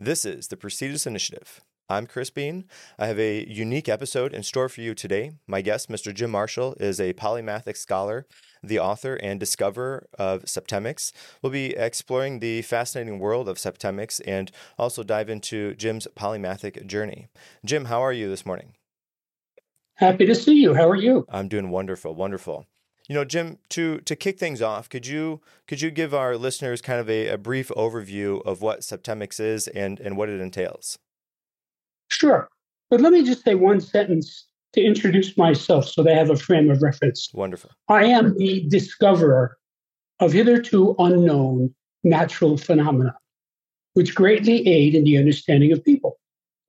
This is the Prestigious Initiative. I'm Chris Bean. I have a unique episode in store for you today. My guest, Mr. Jim Marshall, is a polymathic scholar, the author and discoverer of Septemics. We'll be exploring the fascinating world of Septemics and also dive into Jim's polymathic journey. Jim, how are you this morning? Happy to see you. How are you? I'm doing wonderful, wonderful. You know, Jim, to to kick things off, could you could you give our listeners kind of a, a brief overview of what Septemics is and, and what it entails? Sure. But let me just say one sentence to introduce myself so they have a frame of reference. Wonderful. I am the discoverer of hitherto unknown natural phenomena, which greatly aid in the understanding of people,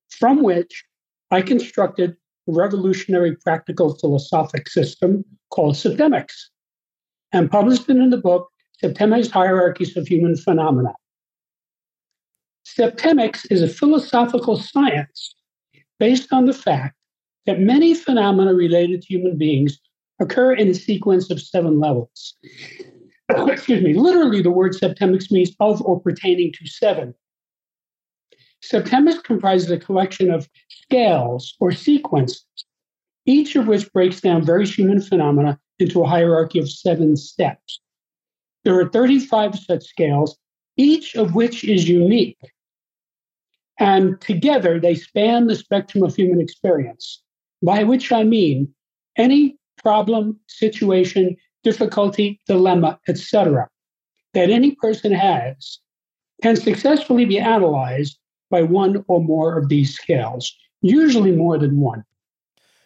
from which I constructed revolutionary practical philosophic system called Septemics and published it in the book Septemics Hierarchies of Human Phenomena. Septemics is a philosophical science based on the fact that many phenomena related to human beings occur in a sequence of seven levels. Excuse me, literally, the word septemics means of or pertaining to seven. Septemics comprises a collection of scales or sequences, each of which breaks down various human phenomena into a hierarchy of seven steps. There are 35 such scales, each of which is unique and together they span the spectrum of human experience, by which I mean any problem, situation, difficulty, dilemma, etc., that any person has can successfully be analyzed by one or more of these scales, usually more than one.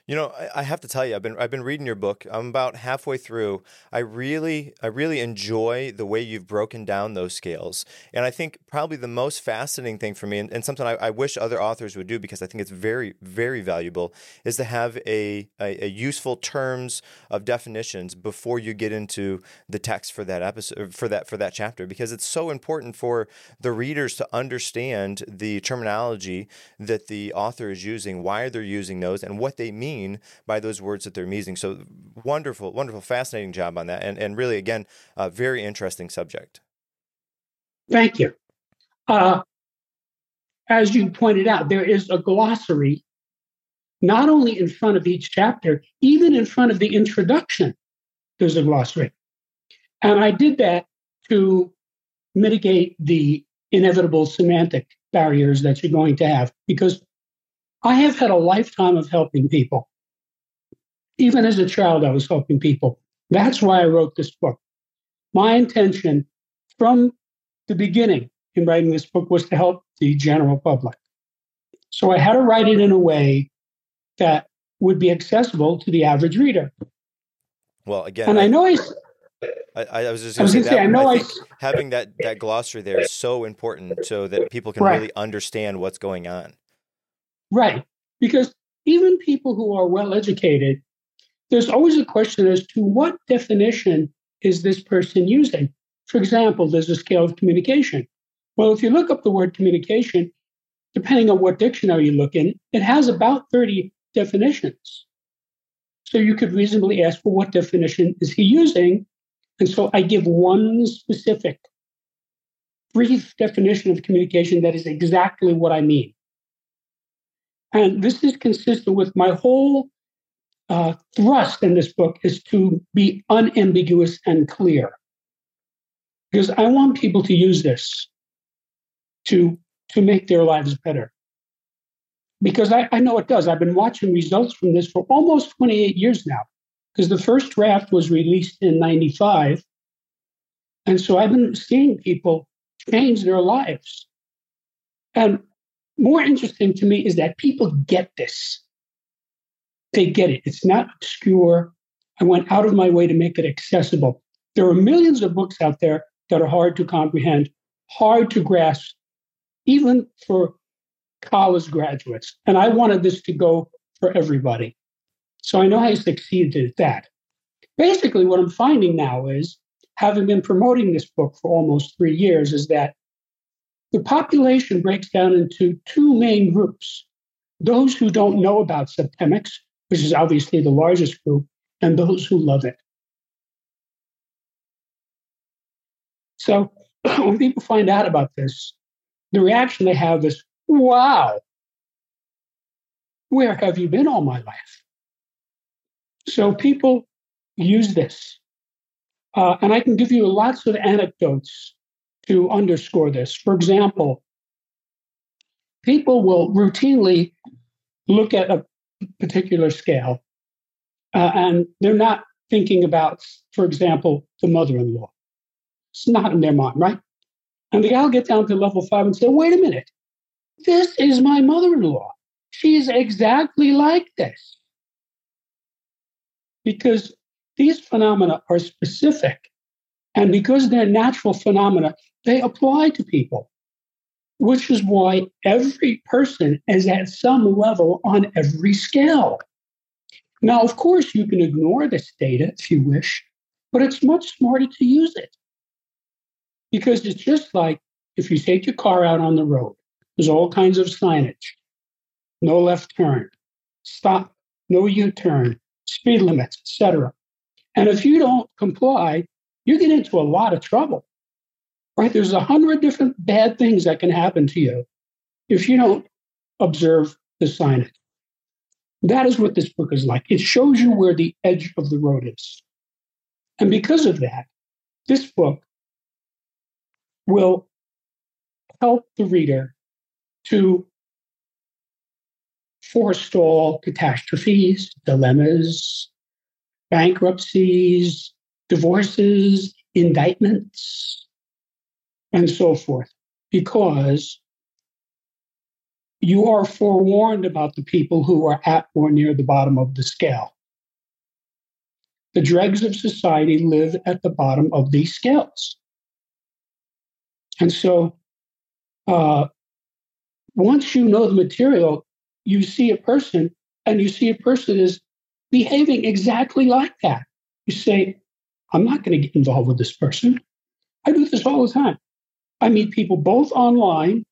You know, I, have to tell you, I've been I've been reading your book. I'm about halfway through. I really I really enjoy the way you've broken down those scales, and I think probably the most fascinating thing for me, and, and something I, I, wish other authors would do because I think it's very very valuable, is to have a, a, a useful terms of definitions before you get into the text for that episode er, for that for that chapter because it's so important for the readers to understand the terminology that the author is using, why they're using those, and what they mean mean by those words that they're using. So wonderful, wonderful, fascinating job on that, and and really again, a very interesting subject. Thank you. Uh, as you pointed out, there is a glossary not only in front of each chapter, even in front of the introduction, there's a glossary. And I did that to mitigate the inevitable semantic barriers that you're going to have because I have had a lifetime of helping people. Even as a child, I was helping people. That's why I wrote this book. My intention from the beginning in writing this book was to help the general public. So I had to write it in a way that would be accessible to the average reader. Well, again, and I, I know I, I, I, was just going to say, say, that, I know I, I having that that glossary there is so important so that people can right. really understand what's going on. Right. Because even people who are well educated, there's always a question as to what definition is this person using. For example, there's a scale of communication. Well, if you look up the word communication, depending on what dictionary you look in, it has about 30 definitions. So you could reasonably ask, well, what definition is he using? And so I give one specific brief definition of communication that is exactly what I mean. And this is consistent with my whole uh, thrust in this book is to be unambiguous and clear. Because I want people to use this to, to make their lives better. Because I, I know it does. I've been watching results from this for almost 28 years now. Because the first draft was released in 95. And so I've been seeing people change their lives. And more interesting to me is that people get this. They get it. It's not obscure. I went out of my way to make it accessible. There are millions of books out there that are hard to comprehend, hard to grasp, even for college graduates. And I wanted this to go for everybody. So I know I succeeded at that. Basically, what I'm finding now is, having been promoting this book for almost three years, is that the population breaks down into two main groups those who don't know about septemics, which is obviously the largest group, and those who love it. So when people find out about this, the reaction they have is, wow, where have you been all my life? So people use this. Uh, and I can give you lots of anecdotes to underscore this. For example, people will routinely look at a particular scale uh, and they're not thinking about, for example, the mother in law. It's not in their mind, right? And the guy will get down to level five and say, wait a minute, this is my mother in law. She's exactly like this. Because these phenomena are specific. And because they're natural phenomena, they apply to people, which is why every person is at some level on every scale. Now, of course, you can ignore this data if you wish, but it's much smarter to use it. Because it's just like if you take your car out on the road, there's all kinds of signage no left turn, stop, no U turn, speed limits, etc. And if you don't comply, you get into a lot of trouble. Right? There's a hundred different bad things that can happen to you if you don't observe the signage. That is what this book is like. It shows you where the edge of the road is. And because of that, this book will help the reader to forestall catastrophes, dilemmas, bankruptcies, divorces, indictments, and so forth, because you are forewarned about the people who are at or near the bottom of the scale. The dregs of society live at the bottom of these scales. And so, uh, once you know the material, you see a person and you see a person is behaving exactly like that. You say, I'm not going to get involved with this person. I do this all the time. I meet people both online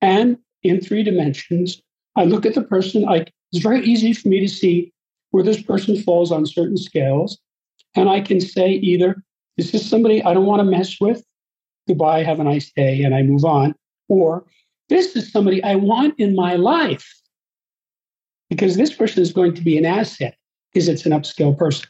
and in three dimensions. I look at the person. I, it's very easy for me to see where this person falls on certain scales. And I can say either, this is somebody I don't want to mess with. Goodbye, have a nice day, and I move on. Or this is somebody I want in my life because this person is going to be an asset because it's an upscale person.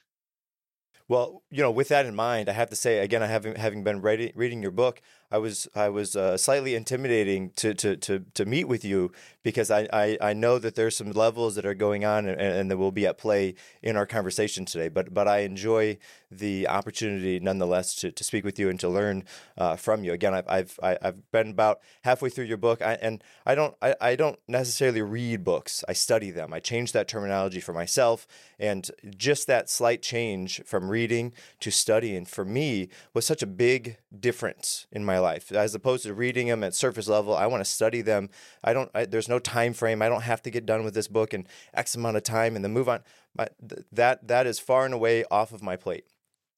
Well, you know, with that in mind, I have to say again, I having having been reading your book, I was I was uh, slightly intimidating to, to to to meet with you because I, I, I know that there's some levels that are going on and, and that will be at play in our conversation today. But but I enjoy the opportunity nonetheless to, to speak with you and to learn uh, from you. Again, I've I've I've been about halfway through your book, I, and I don't I, I don't necessarily read books. I study them. I change that terminology for myself, and just that slight change from reading to studying for me was such a big difference in my life as opposed to reading them at surface level. I want to study them. I don't. I, there's no time frame. I don't have to get done with this book in X amount of time and then move on. My, that that is far and away off of my plate.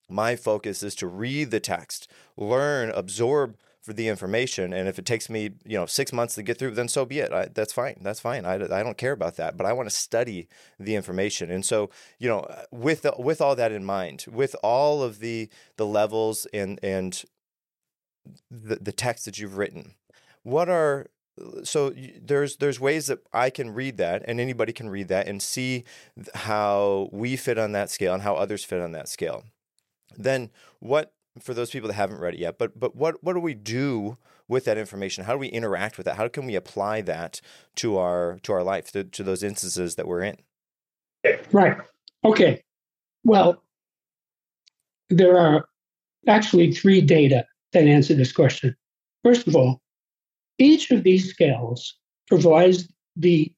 My focus is to read the text, learn, absorb for the information, and if it takes me, you know, six months to get through, then so be it. I, that's fine. That's fine. I, I don't care about that. But I want to study the information, and so you know, with the, with all that in mind, with all of the the levels and and the, the text that you've written, what are so there's there's ways that I can read that and anybody can read that and see how we fit on that scale and how others fit on that scale. Then what for those people that haven't read it yet, but but what what do we do with that information? How do we interact with that? How can we apply that to our to our life to, to those instances that we're in? Right. Okay. Well, there are actually three data that answer this question. First of all, each of these scales provides the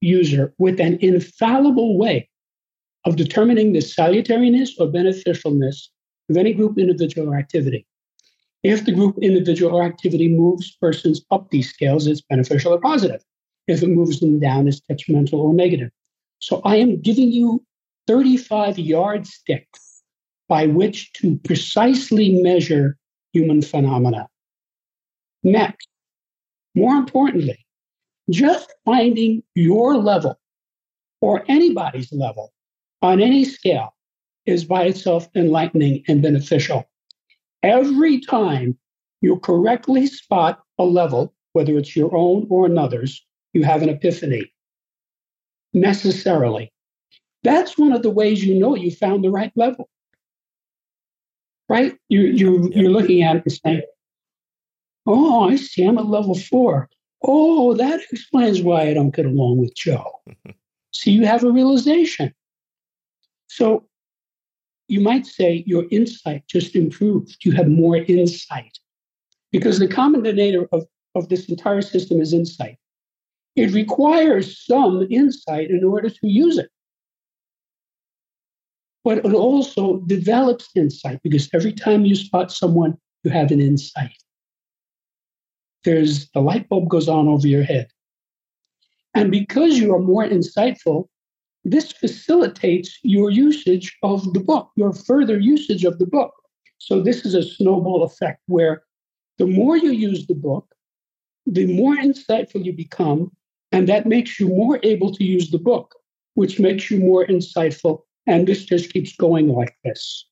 user with an infallible way of determining the salutariness or beneficialness of any group, individual, or activity. If the group, individual, or activity moves persons up these scales, it's beneficial or positive. If it moves them down, it's detrimental or negative. So I am giving you 35 yardsticks by which to precisely measure human phenomena. Next, more importantly, just finding your level or anybody's level on any scale is by itself enlightening and beneficial. Every time you correctly spot a level whether it's your own or another's, you have an epiphany necessarily. That's one of the ways you know you found the right level. Right? You, you, you're looking at it and saying, Oh, I see, I'm at level four. Oh, that explains why I don't get along with Joe. so you have a realization. So you might say your insight just improved. You have more insight. Because the common denominator of, of this entire system is insight. It requires some insight in order to use it. But it also develops insight because every time you spot someone, you have an insight. There's the light bulb goes on over your head. And because you are more insightful, this facilitates your usage of the book, your further usage of the book. So, this is a snowball effect where the more you use the book, the more insightful you become, and that makes you more able to use the book, which makes you more insightful. And this just keeps going like this.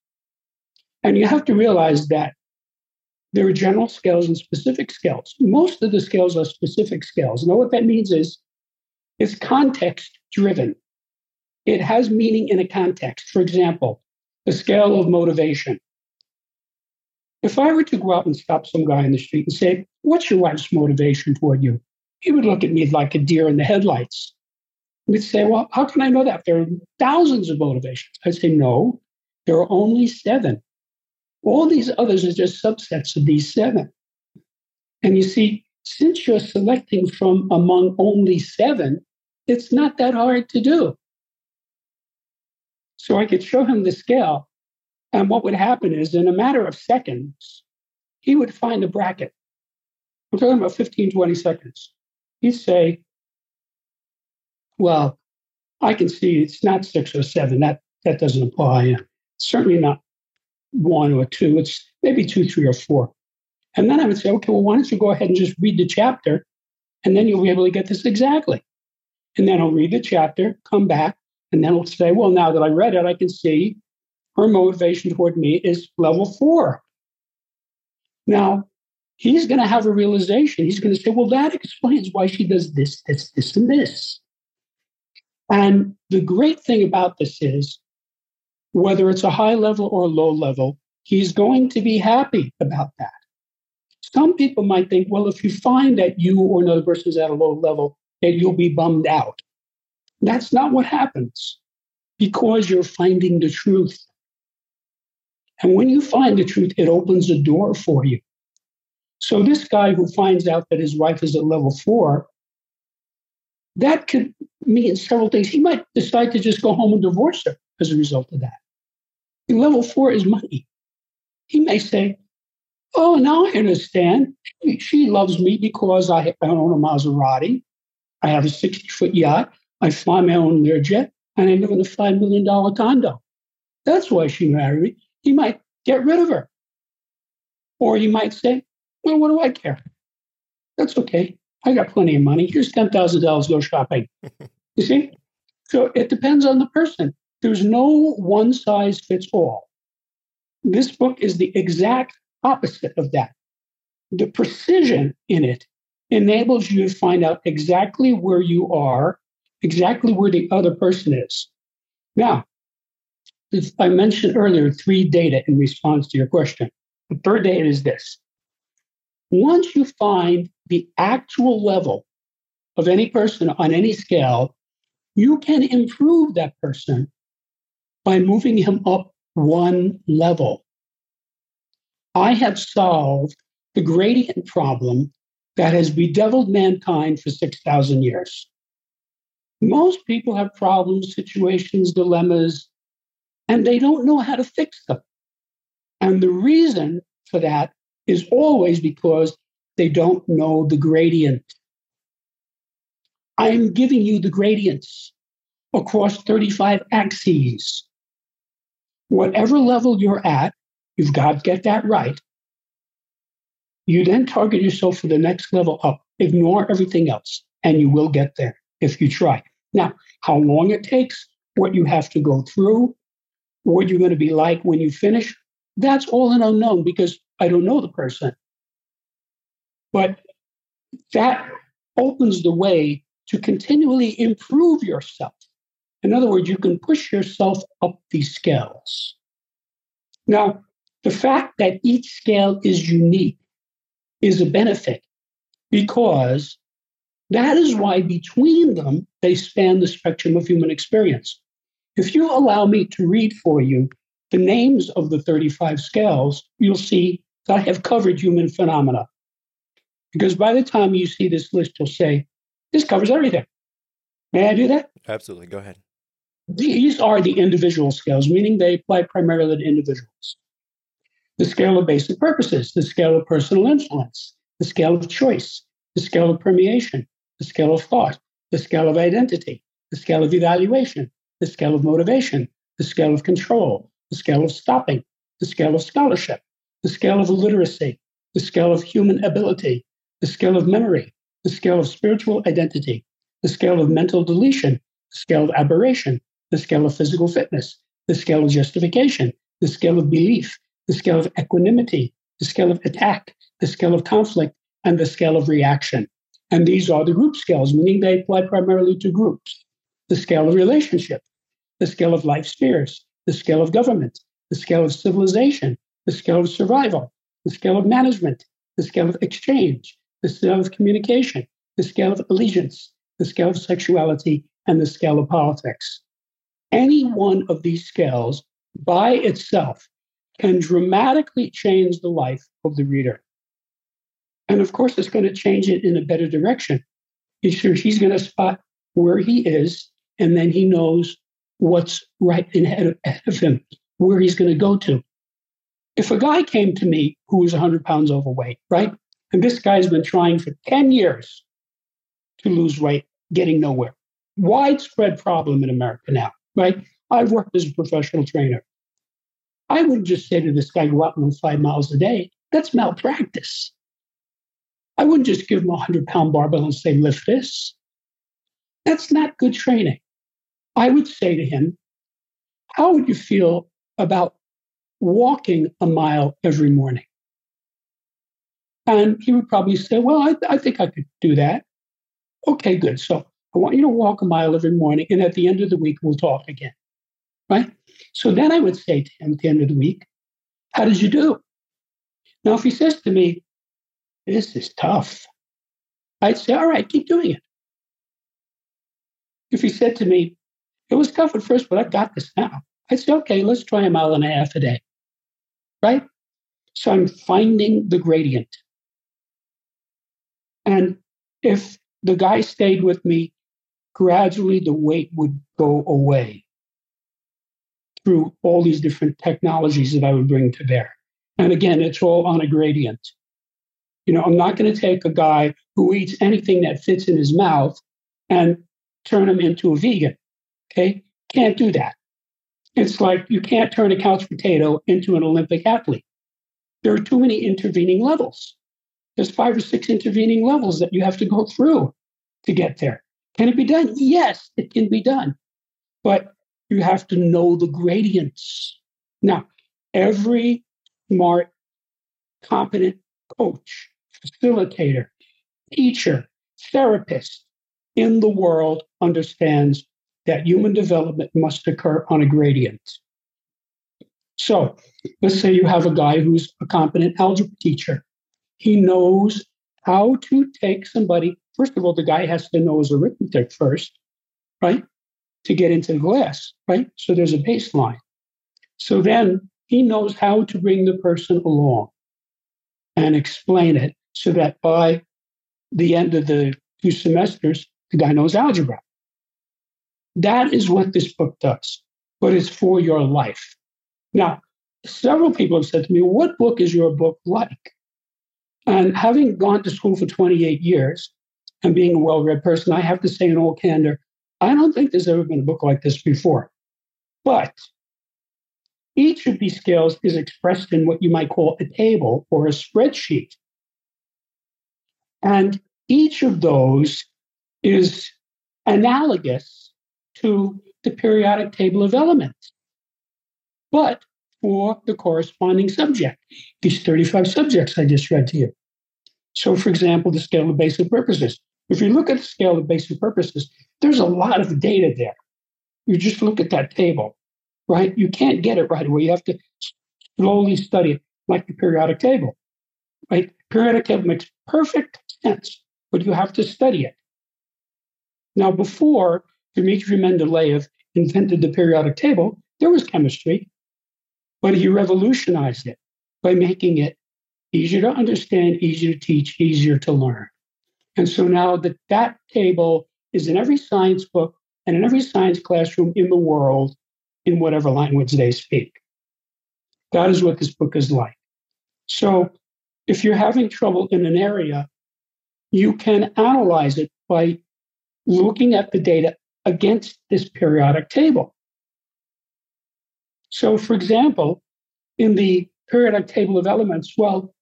And you have to realize that there are general scales and specific scales. Most of the scales are specific scales. Now, what that means is it's context driven, it has meaning in a context. For example, the scale of motivation. If I were to go out and stop some guy in the street and say, What's your wife's motivation toward you? he would look at me like a deer in the headlights. We'd say, Well, how can I know that? There are thousands of motivations. I'd say, No, there are only seven. All these others are just subsets of these seven. And you see, since you're selecting from among only seven, it's not that hard to do. So I could show him the scale. And what would happen is, in a matter of seconds, he would find a bracket. I'm talking about 15, 20 seconds you say, well, I can see it's not six or seven. That that doesn't apply. Certainly not one or two. It's maybe two, three, or four. And then I would say, okay, well, why don't you go ahead and just read the chapter, and then you'll be able to get this exactly. And then I'll read the chapter, come back, and then I'll say, well, now that I read it, I can see her motivation toward me is level four. Now, he's going to have a realization. He's going to say, well, that explains why she does this, this, this, and this. And the great thing about this is, whether it's a high level or a low level, he's going to be happy about that. Some people might think, well, if you find that you or another person is at a low level, that you'll be bummed out. That's not what happens because you're finding the truth. And when you find the truth, it opens a door for you. So this guy who finds out that his wife is at level four, that could mean several things. He might decide to just go home and divorce her as a result of that. Level four is money. He may say, Oh, now I understand. She, loves me because I, I own a Maserati. I have a 60 foot yacht. I fly my own Learjet and I live in a $5 million condo. That's why she married me. He might get rid of her. Or he might say, well, what do I care? That's okay. I got plenty of money. Here's $10,000, go shopping. you see? So it depends on the person. There's no one size fits all. This book is the exact opposite of that. The precision in it enables you to find out exactly where you are, exactly where the other person is. Now, I mentioned earlier three data in response to your question. The third data is this once you find the actual level of any person on any scale, you can improve that person by moving him up one level. I have solved the gradient problem that has bedeviled mankind for 6,000 years. Most people have problems, situations, dilemmas, and they don't know how to fix them. And the reason for that is always because they don't know the gradient. I'm giving you the gradients across 35 axes. Whatever level you're at, you've got to get that right. You then target yourself for the next level up. Ignore everything else, and you will get there if you try. Now, how long it takes, what you have to go through, what you're going to be like when you finish, that's all an unknown because I don't know the person. But that opens the way to continually improve yourself. In other words, you can push yourself up these scales. Now, the fact that each scale is unique is a benefit because that is why between them, they span the spectrum of human experience. If you allow me to read for you the names of the 35 scales, you'll see that I have covered human phenomena. Because by the time you see this list, you'll say, this covers everything. May I do that? Absolutely. Go ahead. These are the individual scales, meaning they apply primarily to individuals. The scale of basic purposes, the scale of personal influence, the scale of choice, the scale of permeation, the scale of thought, the scale of identity, the scale of evaluation, the scale of motivation, the scale of control, the scale of stopping, the scale of scholarship, the scale of literacy, the scale of human ability, the scale of memory, the scale of spiritual identity, the scale of mental deletion, the scale of aberration, the scale of physical fitness, the scale of justification, the scale of belief, the scale of equanimity, the scale of attack, the scale of conflict, and the scale of reaction. And these are the group scales, meaning they apply primarily to groups. The scale of relationship, the scale of life spheres, the scale of government, the scale of civilization, the scale of survival, the scale of management, the scale of exchange, the scale of communication, the scale of allegiance, the scale of sexuality, and the scale of politics. Any one of these scales by itself can dramatically change the life of the reader. And of course, it's going to change it in a better direction. He's he's going to spot where he is, and then he knows what's right ahead of him, where he's going to go to. If a guy came to me who was 100 pounds overweight, right? And this guy's been trying for 10 years to lose weight, getting nowhere. Widespread problem in America now, right? I've worked as a professional trainer. I wouldn't just say to this guy, go out and run five miles a day. That's malpractice. I wouldn't just give him a 100 pound barbell and say, lift this. That's not good training. I would say to him, how would you feel about walking a mile every morning? And he would probably say, Well, I, I think I could do that. Okay, good. So I want you to walk a mile every morning. And at the end of the week, we'll talk again. Right? So then I would say to him at the end of the week, How did you do? Now, if he says to me, This is tough, I'd say, All right, keep doing it. If he said to me, It was tough at first, but I've got this now, I'd say, Okay, let's try a mile and a half a day. Right? So I'm finding the gradient. And if the guy stayed with me, gradually the weight would go away through all these different technologies that I would bring to bear. And again, it's all on a gradient. You know, I'm not going to take a guy who eats anything that fits in his mouth and turn him into a vegan. Okay? Can't do that. It's like you can't turn a couch potato into an Olympic athlete. There are too many intervening levels. There's five or six intervening levels that you have to go through to get there. Can it be done? Yes, it can be done. But you have to know the gradients. Now, every smart, competent coach, facilitator, teacher, therapist in the world understands that human development must occur on a gradient. So let's say you have a guy who's a competent algebra teacher. He knows how to take somebody. First of all, the guy has to know his arithmetic first, right? To get into the class, right? So there's a baseline. So then he knows how to bring the person along and explain it so that by the end of the two semesters, the guy knows algebra. That is what this book does, but it's for your life. Now, several people have said to me, What book is your book like? And having gone to school for 28 years and being a well read person, I have to say in all candor, I don't think there's ever been a book like this before. But each of these scales is expressed in what you might call a table or a spreadsheet. And each of those is analogous to the periodic table of elements but for the corresponding subject, these 35 subjects I just read to you. So, for example, the scale of basic purposes. If you look at the scale of basic purposes, there's a lot of data there. You just look at that table, right? You can't get it right away. You have to slowly study it, like the periodic table, right? Periodic table makes perfect sense, but you have to study it. Now, before Dmitri Mendeleev invented the periodic table, there was chemistry, but he revolutionized it by making it easier to understand, easier to teach, easier to learn. And so now that that table is in every science book and in every science classroom in the world in whatever language they speak. That is what this book is like. So if you're having trouble in an area, you can analyze it by looking at the data against this periodic table. So, for example, in the periodic table of elements, well,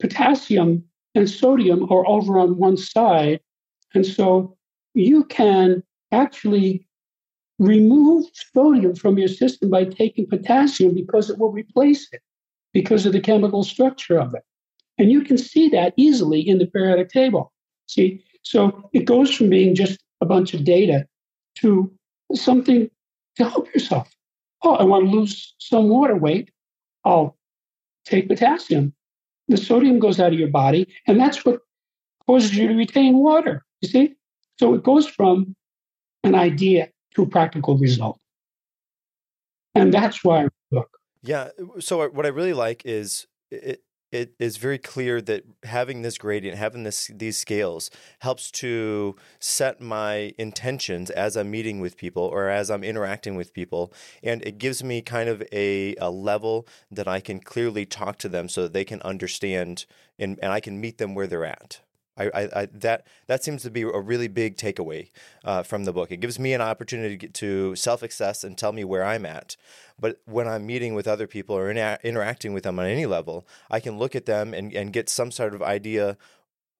potassium and sodium are over on one side. And so you can actually remove sodium from your system by taking potassium because it will replace it because of the chemical structure of it. And you can see that easily in the periodic table. See, so it goes from being just a bunch of data to something to help yourself. Oh, I want to lose some water weight. I'll take potassium. The sodium goes out of your body, and that's what causes you to retain water. You see? So it goes from an idea to a practical result. And that's why I. Yeah. So what I really like is it, it is very clear that having this gradient, having this these scales, helps to set my intentions as I'm meeting with people or as I'm interacting with people, and it gives me kind of a, a level that I can clearly talk to them so that they can understand and, and I can meet them where they're at. I, I, I, that that seems to be a really big takeaway uh, from the book. It gives me an opportunity to, self-assess and tell me where I'm at. But when I'm meeting with other people or in, interacting with them on any level, I can look at them and, and get some sort of idea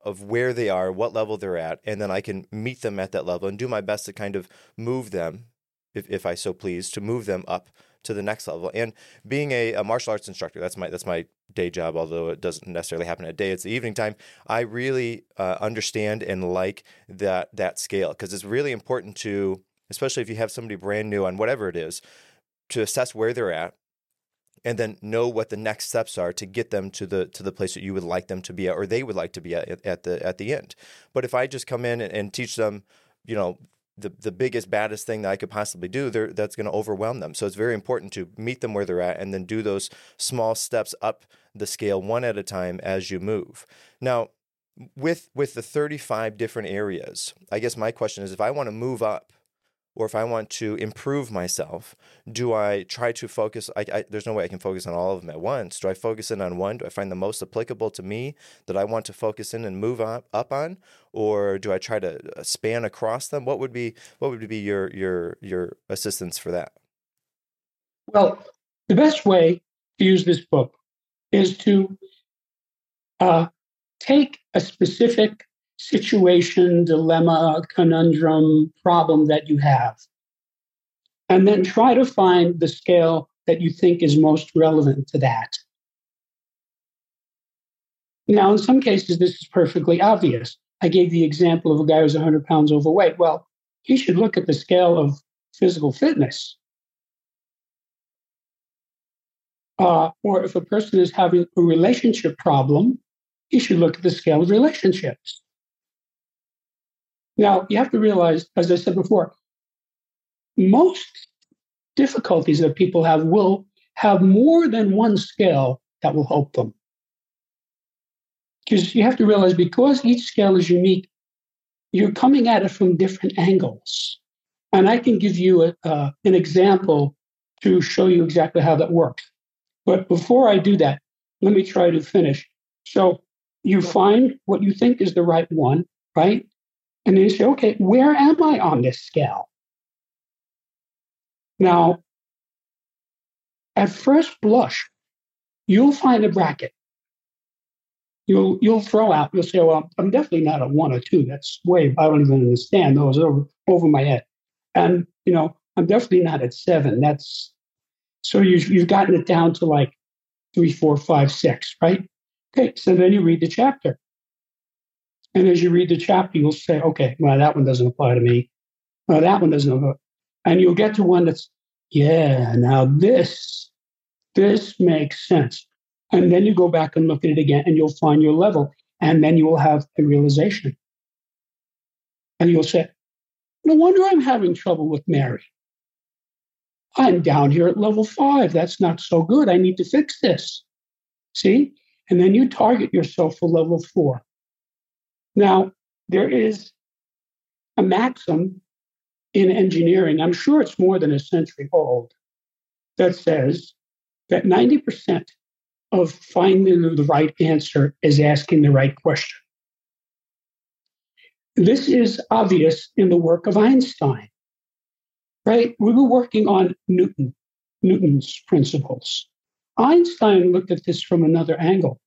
of where they are, what level they're at, and then I can meet them at that level and do my best to kind of move them, if, if I so please, to move them up to the next level. And being a, a, martial arts instructor, that's my that's my day job. Although it doesn't necessarily happen at day, it's the evening time. I really uh, understand and like that that scale because it's really important to, especially if you have somebody brand new on whatever it is, to assess where they're at and then know what the next steps are to get them to the to the place that you would like them to be at or they would like to be at at the at the end. But if I just come in and, and teach them, you know, the, the biggest baddest thing that I could possibly do, that's going to overwhelm them. So it's very important to meet them where they're at and then do those small steps up the scale one at a time as you move. Now, with with the 35 different areas, I guess my question is if I want to move up or if I want to improve myself, do I try to focus? I, I, there's no way I can focus on all of them at once. Do I focus in on one? Do I find the most applicable to me that I want to focus in and move up, on, or do I try to uh, span across them? What would be what would be your your your assistance for that? Well, the best way to use this book is to uh, take a specific situation, dilemma, conundrum, problem that you have. And then try to find the scale that you think is most relevant to that. Now, in some cases, this is perfectly obvious. I gave the example of a guy who's 100 pounds overweight. Well, he should look at the scale of physical fitness. Uh, or if a person is having a relationship problem, he should look at the scale of relationships. Now, you have to realize, as I said before, most difficulties that people have will have more than one scale that will help them. Because you have to realize, because each scale is unique, you're coming at it from different angles. And I can give you a, uh, an example to show you exactly how that works. But before I do that, let me try to finish. So you find what you think is the right one, right? And you say, okay, where am I on this scale? Now, at first blush, you'll find a bracket. You'll you'll throw out. You'll say, "Well, I'm definitely not a one or two. That's way. I don't even understand those over over my head." And you know, I'm definitely not at seven. That's so you've you've gotten it down to like three, four, five, six, right? Okay, so then you read the chapter. And as you read the chapter, you'll say, okay, well, that one doesn't apply to me. Well, that one doesn't apply. And you'll get to one that's, yeah, now this, this makes sense. And then you go back and look at it again and you'll find your level. And then you will have a realization. And you'll say, no wonder I'm having trouble with Mary. I'm down here at level five. That's not so good. I need to fix this. See? And then you target yourself for level four. Now, there is a maxim in engineering, I'm sure it's more than a century old, that says that 90% of finding the right answer is asking the right question. This is obvious in the work of Einstein, right? We were working on Newton, Newton's principles. Einstein looked at this from another angle.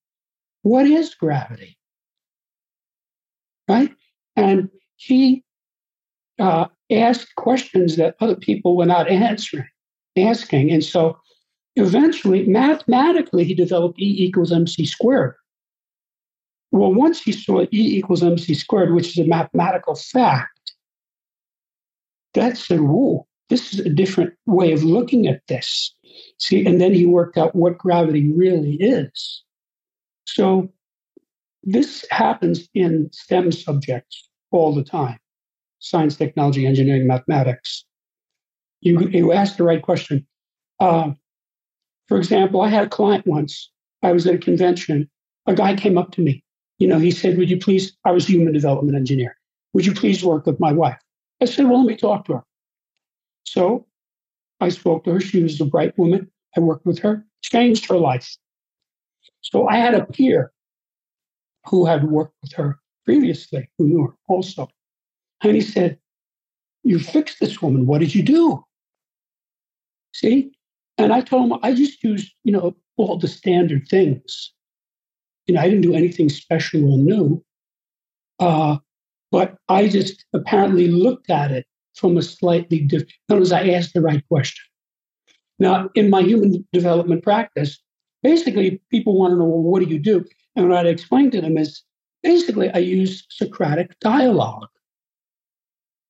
What is gravity? Right? And he uh, asked questions that other people were not answering, asking. And so eventually, mathematically, he developed E equals mc squared. Well, once he saw E equals mc squared, which is a mathematical fact, that said, whoa, this is a different way of looking at this. See, and then he worked out what gravity really is. So this happens in STEM subjects all the time science, technology, engineering, mathematics. You, you ask the right question. Uh, for example, I had a client once. I was at a convention. A guy came up to me. You know, he said, Would you please? I was a human development engineer. Would you please work with my wife? I said, Well, let me talk to her. So I spoke to her. She was a bright woman. I worked with her, changed her life. So I had a peer who had worked with her previously, who knew her also. And he said, You fixed this woman. What did you do? See? And I told him, I just used, you know, all the standard things. You know, I didn't do anything special or new. Uh, but I just apparently looked at it from a slightly different, words, I asked the right question. Now, in my human development practice, basically people want to know, well, what do you do? And what I'd explain to them is basically I use Socratic dialogue.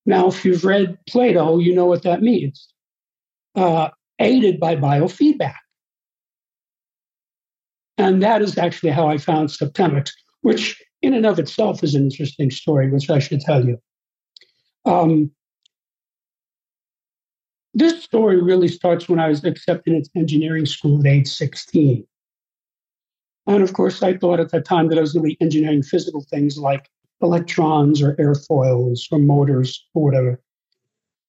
Now, if you've read Plato, you know what that means. Uh, aided by biofeedback. And that is actually how I found Septemics, which in and of itself is an interesting story, which I should tell you. Um, this story really starts when I was accepted into engineering school at age 16. And of course, I thought at that time that I was going to be engineering physical things like electrons or airfoils or motors or whatever.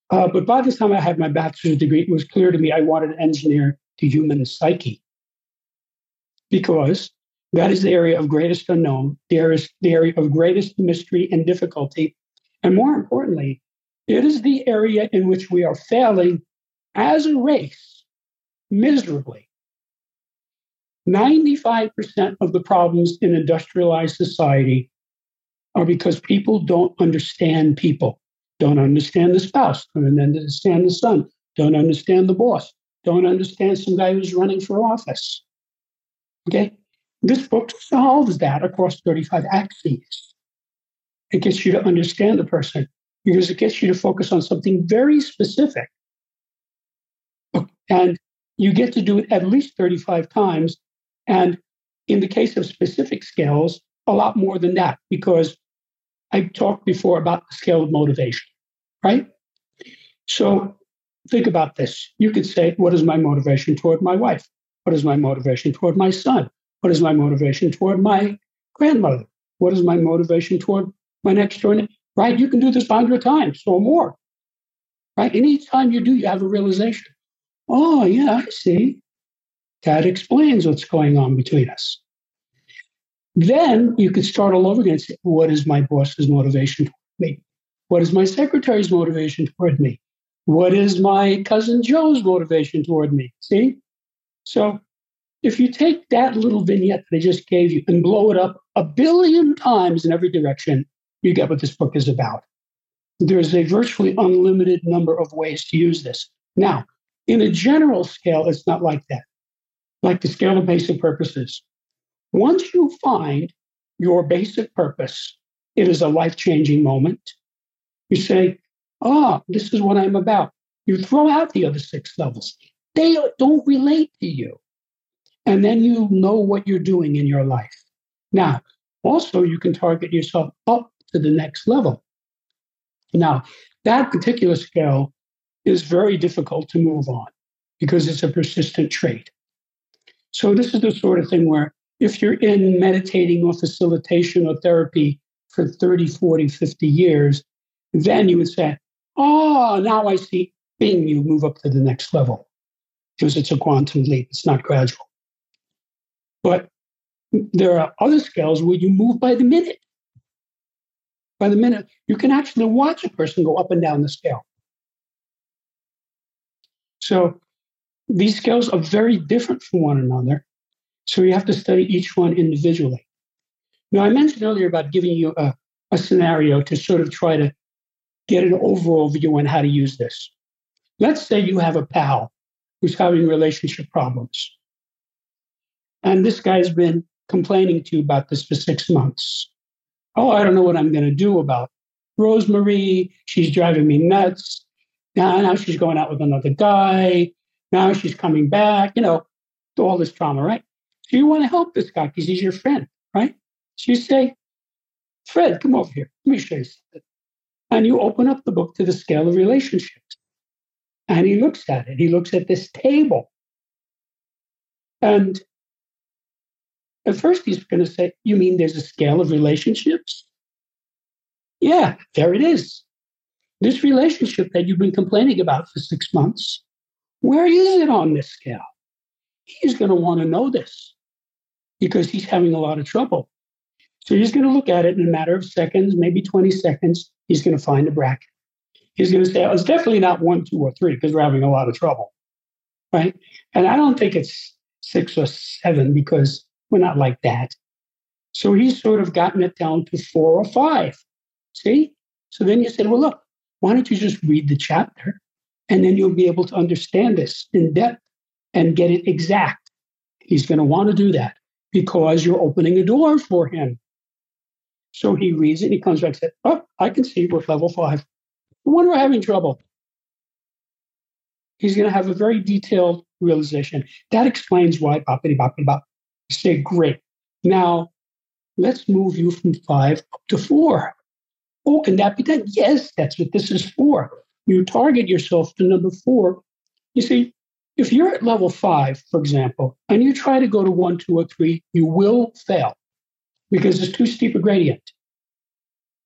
Uh, but by the time I had my bachelor's degree, it was clear to me I wanted to engineer the human psyche because that is the area of greatest unknown, the area, the area of greatest mystery and difficulty. And more importantly, it is the area in which we are failing as a race miserably. 95% of the problems in industrialized society are because people don't understand people, don't understand the spouse, don't understand the son, don't understand the boss, don't understand some guy who's running for office. Okay? This book solves that across 35 axes. It gets you to understand the person because it gets you to focus on something very specific. And you get to do it at least 35 times. And in the case of specific scales, a lot more than that, because I talked before about the scale of motivation, right? So think about this. You could say, What is my motivation toward my wife? What is my motivation toward my son? What is my motivation toward my grandmother? What is my motivation toward my next door neighbor? Right? You can do this 100 times or more, right? Each time you do, you have a realization. Oh, yeah, I see. That explains what's going on between us. Then you could start all over again and say, what is my boss's motivation toward me? What is my secretary's motivation toward me? What is my cousin Joe's motivation toward me? See? So if you take that little vignette that I just gave you and blow it up a billion times in every direction, you get what this book is about. There's a virtually unlimited number of ways to use this. Now, in a general scale, it's not like that. Like the scale of basic purposes. Once you find your basic purpose, it is a life changing moment. You say, Ah, oh, this is what I'm about. You throw out the other six levels, they don't relate to you. And then you know what you're doing in your life. Now, also, you can target yourself up to the next level. Now, that particular scale is very difficult to move on because it's a persistent trait. So, this is the sort of thing where if you're in meditating or facilitation or therapy for 30, 40, 50 years, then you would say, Oh, now I see. Bing, you move up to the next level because it's a quantum leap, it's not gradual. But there are other scales where you move by the minute. By the minute, you can actually watch a person go up and down the scale. So these scales are very different from one another. So you have to study each one individually. Now, I mentioned earlier about giving you a, a scenario to sort of try to get an overall view on how to use this. Let's say you have a pal who's having relationship problems. And this guy's been complaining to you about this for six months. Oh, I don't know what I'm going to do about Rosemary. She's driving me nuts. Now, now she's going out with another guy. Now she's coming back, you know, all this trauma, right? So you want to help this guy because he's your friend, right? So you say, Fred, come over here. Let me show you something. And you open up the book to the scale of relationships. And he looks at it. He looks at this table. And at first, he's going to say, You mean there's a scale of relationships? Yeah, there it is. This relationship that you've been complaining about for six months, where is it on this scale? He's going to want to know this because he's having a lot of trouble. So he's going to look at it in a matter of seconds, maybe 20 seconds. He's going to find a bracket. He's going to say, oh, it's definitely not one, two, or three because we're having a lot of trouble. Right. And I don't think it's six or seven because we're not like that. So he's sort of gotten it down to four or five. See? So then you said, well, look, why don't you just read the chapter and then you'll be able to understand this in depth and get it exact. He's going to want to do that because you're opening a door for him. So he reads it and he comes back and says, Oh, I can see we're level five. When we're having trouble, he's going to have a very detailed realization. That explains why boppity boppity bop. Say, great. Now let's move you from five up to four. Oh, can that be done? Yes, that's what this is for. You target yourself to number four. You see, if you're at level five, for example, and you try to go to one, two, or three, you will fail because it's too steep a gradient.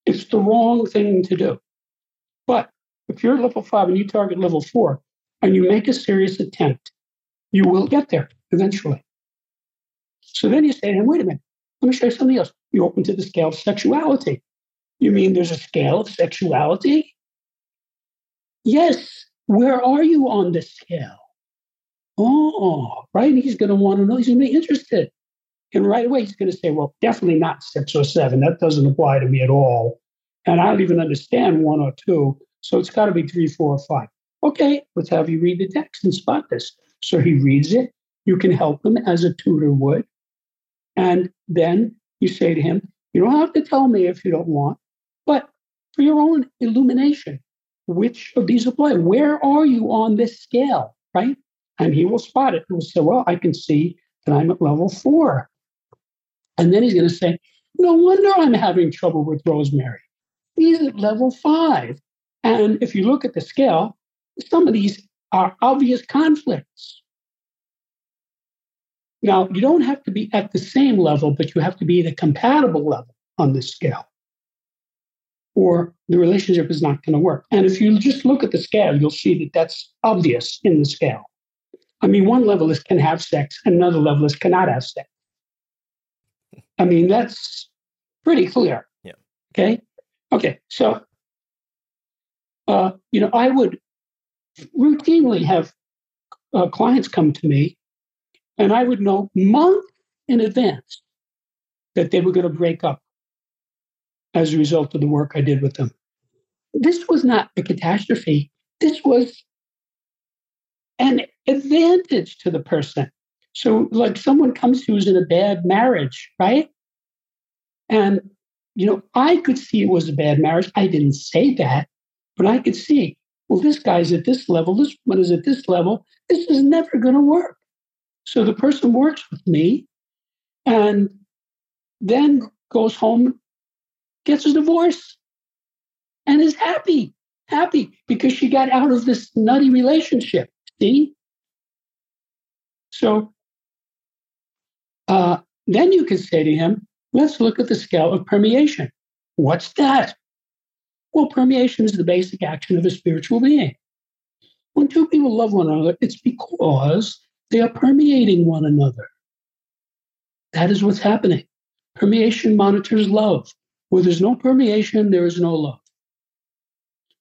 It's the wrong thing to do. But if you're at level five and you target level four and you make a serious attempt, you will get there eventually. So then you say to him, wait a minute, let me show you something else. You open to the scale of sexuality. You mean there's a scale of sexuality? Yes. Where are you on the scale? Oh, right. He's going to want to know. He's going to be interested. And right away, he's going to say, well, definitely not six or seven. That doesn't apply to me at all. And I don't even understand one or two. So it's got to be three, four, or five. Okay, let's have you read the text and spot this. So he reads it. You can help him as a tutor would. And then you say to him, you don't have to tell me if you don't want, but for your own illumination, which of these apply? Where are you on this scale? Right? And he will spot it. He will say, well, I can see that I'm at level four. And then he's going to say, no wonder I'm having trouble with Rosemary. He's at level five. And if you look at the scale, some of these are obvious conflicts. Now, you don't have to be at the same level, but you have to be at a compatible level on this scale, or the relationship is not going to work. And if you just look at the scale, you'll see that that's obvious in the scale. I mean, one levelist can have sex, another levelist cannot have sex. I mean, that's pretty clear. Yeah. Okay. Okay. So, uh, you know, I would routinely have uh, clients come to me, and I would know months in advance that they were going to break up as a result of the work I did with them. This was not a catastrophe. This was an advantage to the person. So, like someone comes who's in a bad marriage, right? And, you know, I could see it was a bad marriage. I didn't say that, but I could see, well, this guy's at this level, this one is at this level. This is never going to work. So the person works with me and then goes home, gets a divorce, and is happy, happy because she got out of this nutty relationship. See? So uh, then you can say to him, let's look at the scale of permeation. What's that? Well, permeation is the basic action of a spiritual being. When two people love one another, it's because they are permeating one another. That is what's happening. Permeation monitors love. Where there's no permeation, there is no love.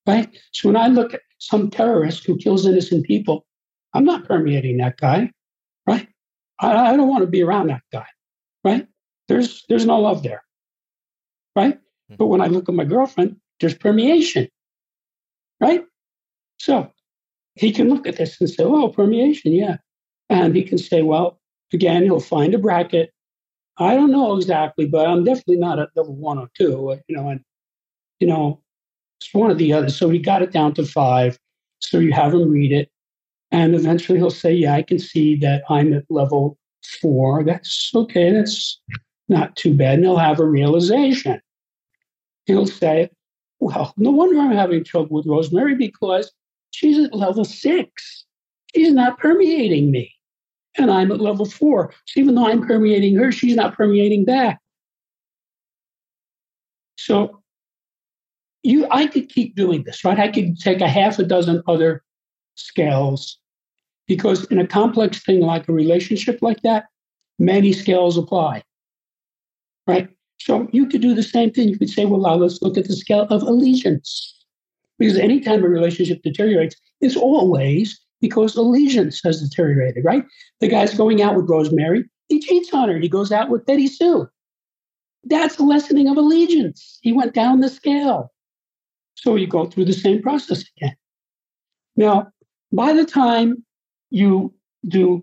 Right? So when I look at some terrorist who kills innocent people, I'm not permeating that guy. Right? I, I don't want to be around that guy. Right? There's there's no love there. Right? Hmm. But when I look at my girlfriend, there's permeation. Right? So he can look at this and say, oh, permeation, yeah. And he can say, well, again, he'll find a bracket. I don't know exactly, but I'm definitely not at level one or two, uh, you know, and, you know, it's one or the other. So he got it down to five. So you have him read it. And eventually he'll say, yeah, I can see that I'm at level four. That's okay. That's not too bad. And he'll have a realization. He'll say, well, no wonder I'm having trouble with Rosemary because she's at level six. She's not permeating me and I'm at level four. So even though I'm permeating her, she's not permeating back. So you, I could keep doing this, right? I could take a half a dozen other scales because in a complex thing like a relationship like that, many scales apply, right? So you could do the same thing. You could say, well, now let's look at the scale of allegiance. Because anytime a relationship deteriorates, it's always because allegiance has deteriorated, right? The guy's going out with Rosemary, he cheats on her. He goes out with Betty Sue. That's a lessening of allegiance. He went down the scale. So you go through the same process again. Now, by the time you do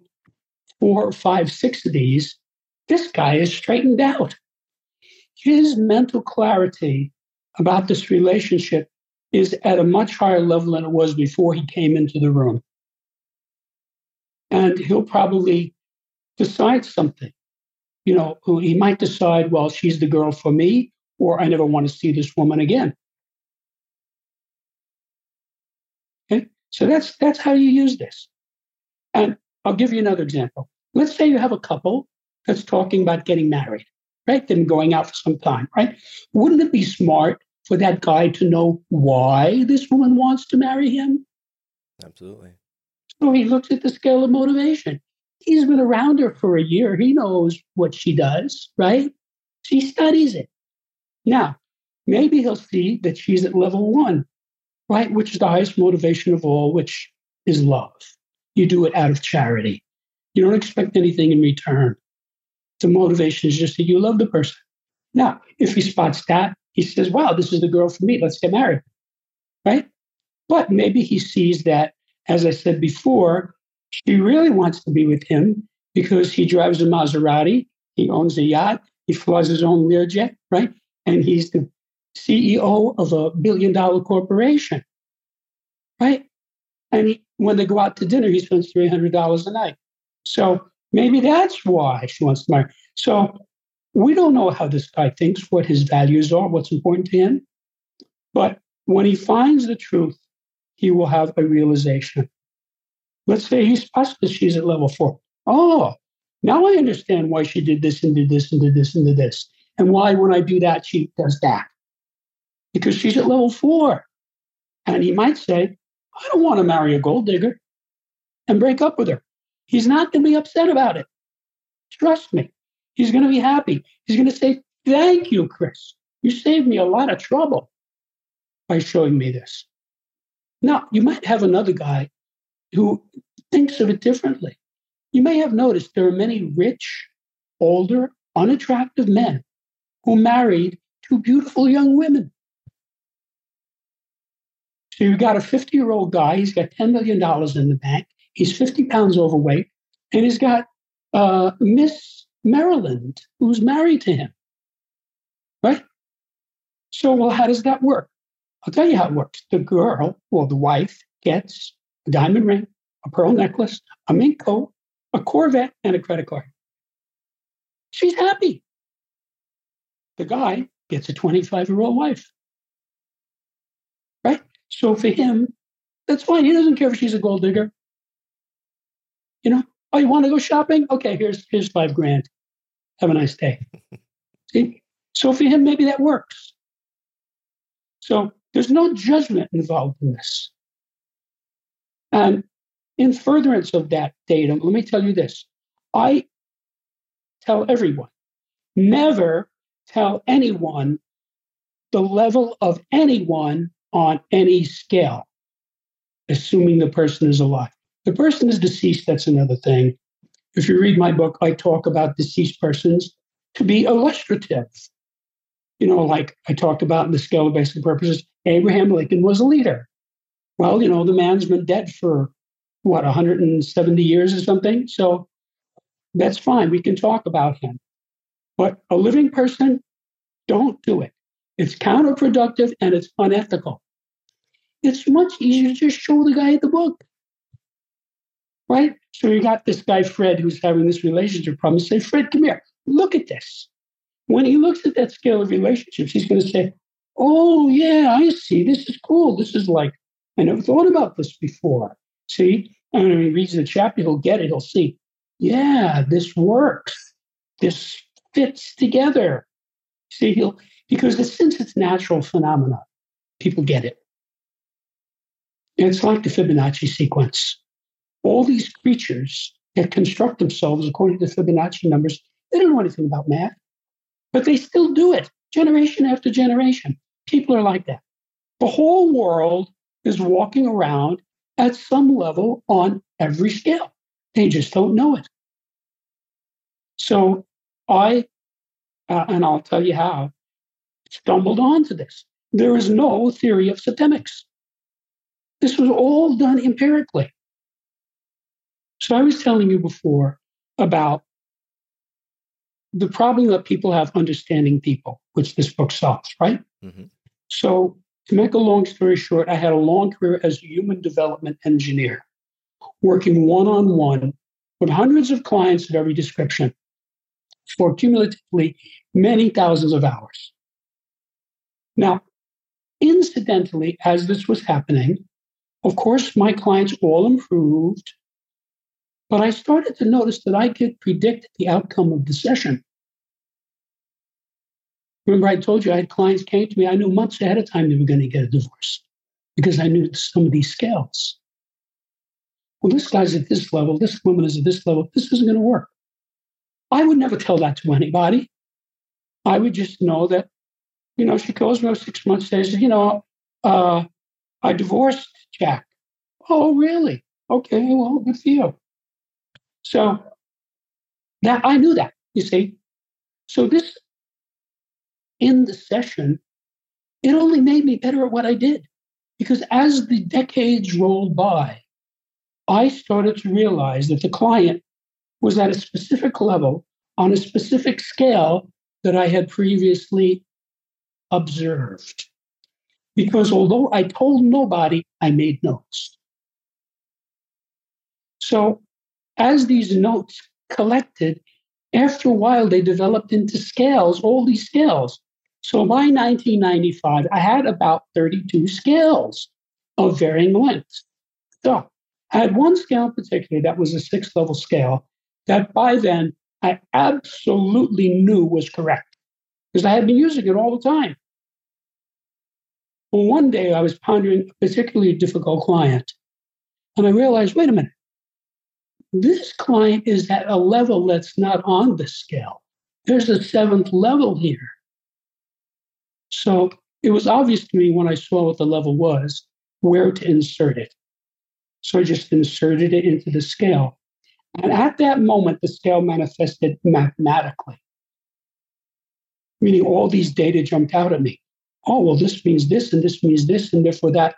four, five, six of these, this guy is straightened out. His mental clarity about this relationship is at a much higher level than it was before he came into the room and he'll probably decide something. You know, he might decide, well, she's the girl for me, or I never want to see this woman again. Okay, so that's that's how you use this. And I'll give you another example. Let's say you have a couple that's talking about getting married, right? Then going out for some time, right? Wouldn't it be smart for that guy to know why this woman wants to marry him? Absolutely. So he looks at the scale of motivation. He's been around her for a year. He knows what she does, right? She studies it. Now, maybe he'll see that she's at level one, right? Which is the highest motivation of all, which is love. You do it out of charity. You don't expect anything in return. The motivation is just that you love the person. Now, if he spots that, he says, wow, this is the girl for me. Let's get married. Right? But maybe he sees that as I said before, she really wants to be with him because he drives a Maserati, he owns a yacht, he flies his own Learjet, right? And he's the CEO of a billion dollar corporation, right? And he, when they go out to dinner, he spends $300 a night. So maybe that's why she wants to marry. So we don't know how this guy thinks, what his values are, what's important to him. But when he finds the truth he will have a realization. Let's say he's that she's at level four. Oh, now I understand why she did this and did this and did this and did this. And why, when I do that, she does that. Because she's at level four. And he might say, I don't want to marry a gold digger and break up with her. He's not going to be upset about it. Trust me. He's going to be happy. He's going to say, Thank you, Chris. You saved me a lot of trouble by showing me this. Now, you might have another guy who thinks of it differently. You may have noticed there are many rich, older, unattractive men who married two beautiful young women. So you've got a 50 year old guy, he's got $10 million in the bank, he's 50 pounds overweight, and he's got uh, Miss Maryland, who's married to him. Right? So, well, how does that work? I'll tell you how it works. The girl, or the wife, gets a diamond ring, a pearl necklace, a mink coat, a Corvette, and a credit card. She's happy. The guy gets a 25 year old wife. Right? So for him, that's fine. He doesn't care if she's a gold digger. You know, oh, you want to go shopping? Okay, here's here's five grand. Have a nice day. See? So for him, maybe that works. So there's no judgment involved in this. And in furtherance of that datum, let me tell you this. I tell everyone never tell anyone the level of anyone on any scale, assuming the person is alive. The person is deceased, that's another thing. If you read my book, I talk about deceased persons to be illustrative. You know, like I talked about in the scale of basic purposes, Abraham Lincoln was a leader. Well, you know, the man's been dead for what, 170 years or something? So that's fine. We can talk about him. But a living person, don't do it. It's counterproductive and it's unethical. It's much easier to just show the guy the book. Right? So you got this guy, Fred, who's having this relationship problem. say, Fred, come here. Look at this. When he looks at that scale of relationships, he's going to say, Oh, yeah, I see. This is cool. This is like, I never thought about this before. See? And when he reads the chapter, he'll get it. He'll see, yeah, this works. This fits together. See, he'll, because since it's natural phenomena, people get it. It's like the Fibonacci sequence. All these creatures that construct themselves according to Fibonacci numbers, they don't know anything about math, but they still do it generation after generation. People are like that. The whole world is walking around at some level on every scale. They just don't know it. So I, uh, and I'll tell you how, stumbled onto this. There is no theory of Septemics. This was all done empirically. So I was telling you before about the problem that people have understanding people, which this book solves, right? Mm-hmm. So to make a long story short, I had a long career as a human development engineer, working one on one with hundreds of clients of every description for cumulatively many thousands of hours. Now, incidentally, as this was happening, of course, my clients all improved, but I started to notice that I could predict the outcome of the session. Remember, I told you I had clients came to me. I knew months ahead of time they were going to get a divorce because I knew some of these scales. Well, this guy's at this level. This woman is at this level. This isn't going to work. I would never tell that to anybody. I would just know that, you know, she calls me six months, says, you know, uh, I divorced Jack. Oh, really? Okay, well, good for you. So that I knew that, you see. So this in the session, it only made me better at what I did. Because as the decades rolled by, I started to realize that the client was at a specific level on a specific scale that I had previously observed. Because although I told nobody, I made notes. So as these notes collected, after a while, they developed into scales, all these scales. So by 1995, I had about 32 scales of varying lengths. So I had one scale in particular that was a six level scale that by then I absolutely knew was correct because I had been using it all the time. Well, one day I was pondering a particularly difficult client, and I realized wait a minute, this client is at a level that's not on the scale. There's a seventh level here. So it was obvious to me when I saw what the level was where to insert it. So I just inserted it into the scale. And at that moment, the scale manifested mathematically, meaning all these data jumped out at me. Oh, well, this means this, and this means this, and therefore that.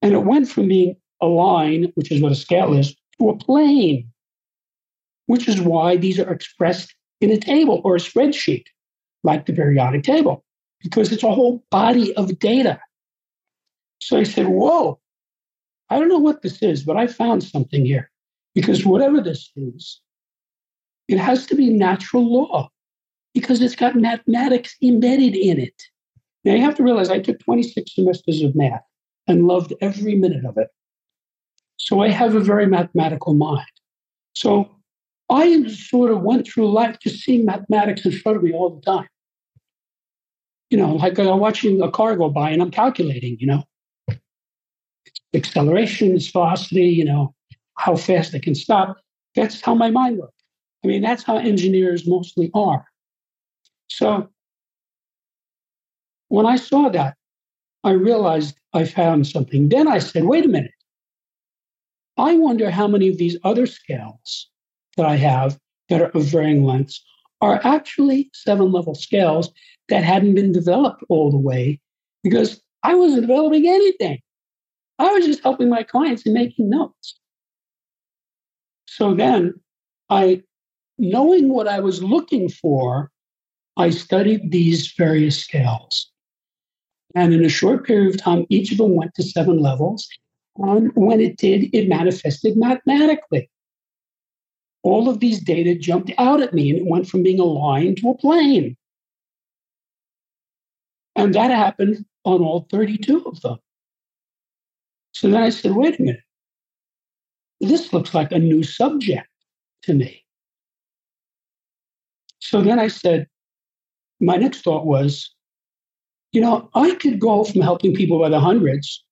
And it went from being a line, which is what a scale is, to a plane. which is why these are expressed in a table or a spreadsheet, like the periodic table, because it's a whole body of data. So I said, Whoa, I don't know what this is, but I found something here. Because whatever this is, it has to be natural law because it's got mathematics embedded in it. Now you have to realize I took 26 semesters of math and loved every minute of it. So I have a very mathematical mind. So I sort of went through life just seeing mathematics in front of me all the time. You know, like I'm watching a car go by and I'm calculating, you know, acceleration, its velocity, you know, how fast it can stop. That's how my mind works. I mean, that's how engineers mostly are. So when I saw that, I realized I found something. Then I said, wait a minute. I wonder how many of these other scales that I have that are of varying lengths are actually seven level scales that hadn't been developed all the way because I wasn't developing anything. I was just helping my clients and making notes. So then I, knowing what I was looking for, I studied these various scales. And in a short period of time, each of them went to seven levels. And when it did, it manifested mathematically. All of these data jumped out at me and it went from being a line to a plane. And that happened on all 32 of them. So then I said, wait a minute. This looks like a new subject to me. So then I said, my next thought was, you know, I could go from helping people by the hundreds,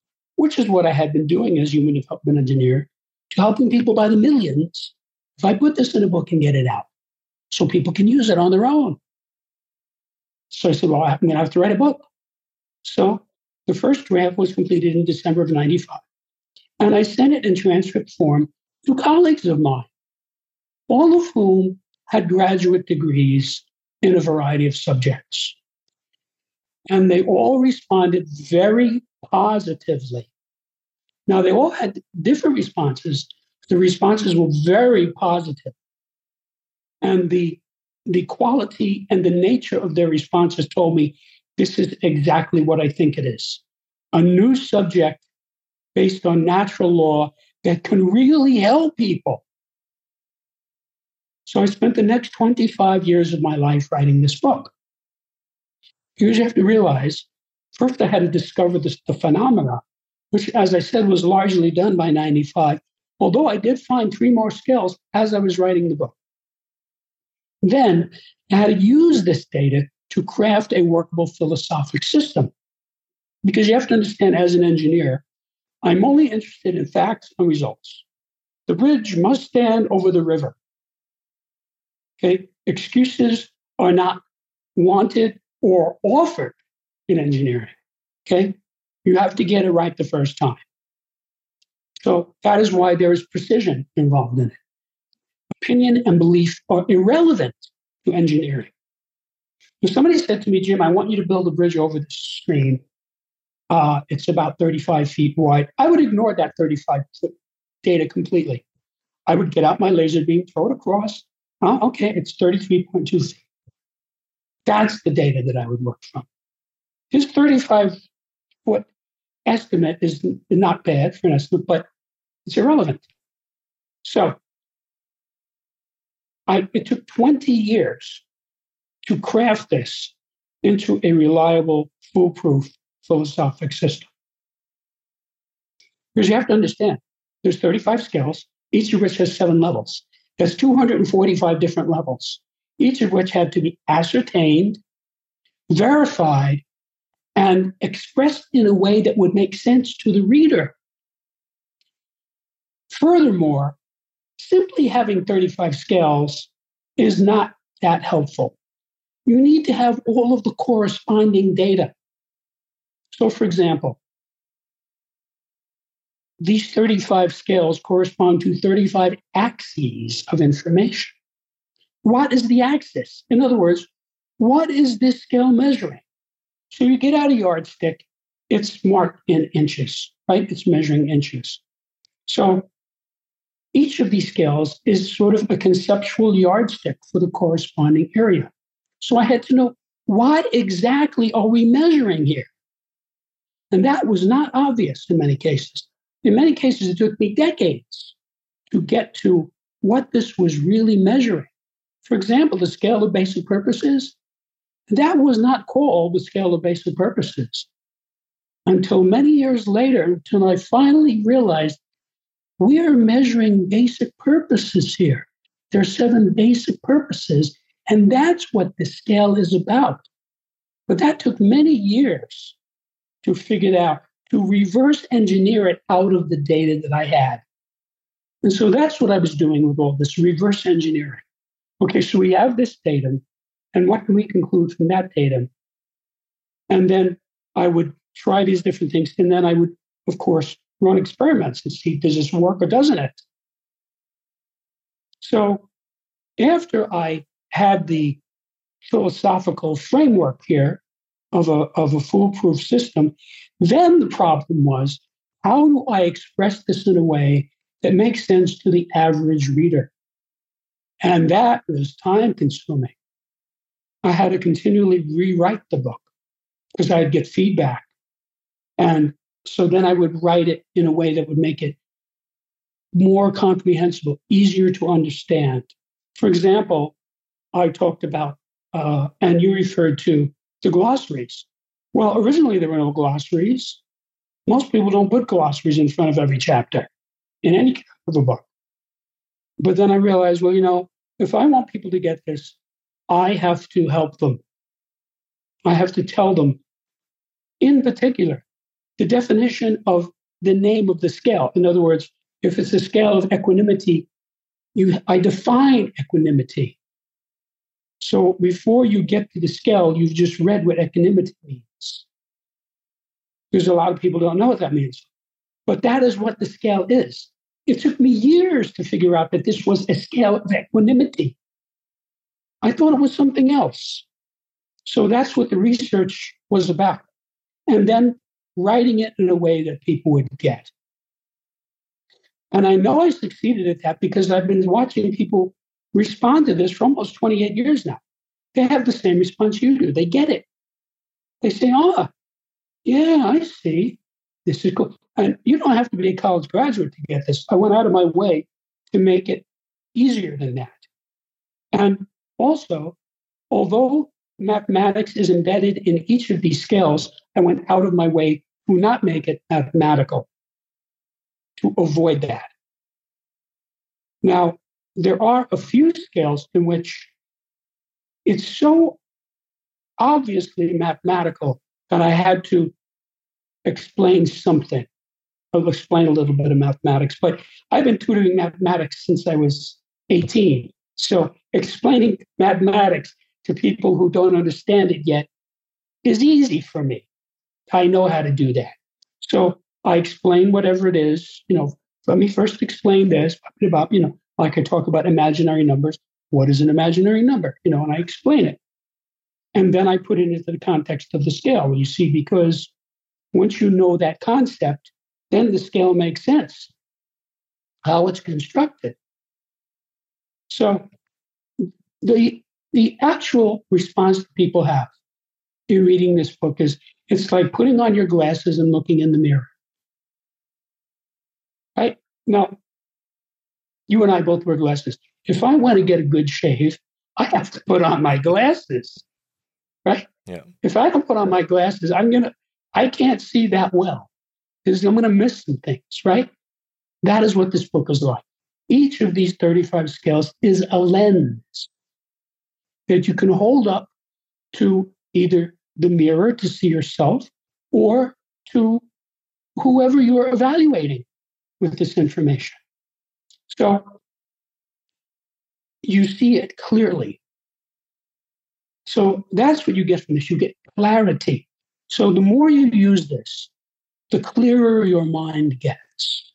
which is what I had been doing as human development engineer, to helping people by the millions if I put this in a book and get it out so people can use it on their own. So I said, well, I'm going to have to write a book. So the first draft was completed in December of 95. And I sent it in transcript form to colleagues of mine, all of whom had graduate degrees in a variety of subjects. And they all responded very positively. Now, they all had different responses. The responses were very positive. And the, the quality and the nature of their responses told me this is exactly what I think it is a new subject based on natural law that can really help people. So I spent the next 25 years of my life writing this book. Because you have to realize, first I had to discover this, the phenomena, which, as I said, was largely done by 95, although I did find three more skills as I was writing the book. Then I had to use this data to craft a workable philosophic system. Because you have to understand, as an engineer, I'm only interested in facts and results. The bridge must stand over the river. Okay, excuses are not wanted or offered in engineering. Okay, you have to get it right the first time. So that is why there is precision involved in it. Opinion and belief are irrelevant to engineering. If somebody said to me, Jim, I want you to build a bridge over the stream, uh, it's about 35 feet wide, I would ignore that 35 foot data completely. I would get out my laser beam, throw it across. Oh, okay, it's 33.2 feet. That's the data that I would work from. His 35 foot estimate is not bad for an estimate, but it's irrelevant. So I, it took 20 years to craft this into a reliable, foolproof philosophic system. Because you have to understand, there's 35 scales, each of which has seven levels. There's 245 different levels, each of which had to be ascertained, verified, and expressed in a way that would make sense to the reader. Furthermore, simply having 35 scales is not that helpful. You need to have all of the corresponding data. So, for example, these 35 scales correspond to 35 axes of information. What is the axis? In other words, what is this scale measuring? So you get out a yardstick, it's marked in inches, right? It's measuring inches. So each of these scales is sort of a conceptual yardstick for the corresponding area. So I had to know what exactly are we measuring here? And that was not obvious in many cases. In many cases, it took me decades to get to what this was really measuring. For example, the scale of basic purposes, that was not called the scale of basic purposes until many years later, until I finally realized we are measuring basic purposes here. There are seven basic purposes, and that's what the scale is about. But that took many years to figure out, to reverse engineer it out of the data that I had. And so that's what I was doing with all this reverse engineering. Okay, so we have this data, and what can we conclude from that data? And then I would try these different things, and then I would, of course, run experiments and see does this work or doesn't it? So after I had the philosophical framework here of a, of a foolproof system, then the problem was how do I express this in a way that makes sense to the average reader? And that was time consuming. I had to continually rewrite the book because I'd get feedback. And so then I would write it in a way that would make it more comprehensible, easier to understand. For example, I talked about, uh, and you referred to the glossaries. Well, originally there were no glossaries. Most people don't put glossaries in front of every chapter in any kind of a book. But then I realized, well, you know, if I want people to get this, I have to help them. I have to tell them, in particular, the definition of the name of the scale. In other words, if it's a scale of equanimity, you, I define equanimity. So before you get to the scale, you've just read what equanimity means. Because a lot of people don't know what that means. But that is what the scale is. It took me years to figure out that this was a scale of equanimity. I thought it was something else. So that's what the research was about. And then writing it in a way that people would get. And I know I succeeded at that because I've been watching people respond to this for almost 28 years now. They have the same response you do. They get it. They say, oh, yeah, I see. This is cool. And you don't have to be a college graduate to get this. I went out of my way to make it easier than that. And also, although mathematics is embedded in each of these scales, I went out of my way to not make it mathematical, to avoid that. Now, there are a few scales in which it's so obviously mathematical that I had to explain something. I'll explain a little bit of mathematics, but I've been tutoring mathematics since I was 18. So explaining mathematics to people who don't understand it yet is easy for me. I know how to do that. So I explain whatever it is, you know, let me first explain this about, you know, like I talk about imaginary numbers. What is an imaginary number? You know, and I explain it. And then I put it into the context of the scale, you see, because once you know that concept, then the scale makes sense, how it's constructed. So the the actual response people have in reading this book is it's like putting on your glasses and looking in the mirror. Right? Now, you and I both wear glasses. If I want to get a good shave, I have to put on my glasses. Right? Yeah. If I don't put on my glasses, I'm gonna I can't see that well. Because I'm gonna miss some things, right? That is what this book is like. Each of these 35 scales is a lens that you can hold up to either the mirror to see yourself or to whoever you're evaluating with this information. So you see it clearly. So that's what you get from this. You get clarity. So the more you use this, the clearer your mind gets.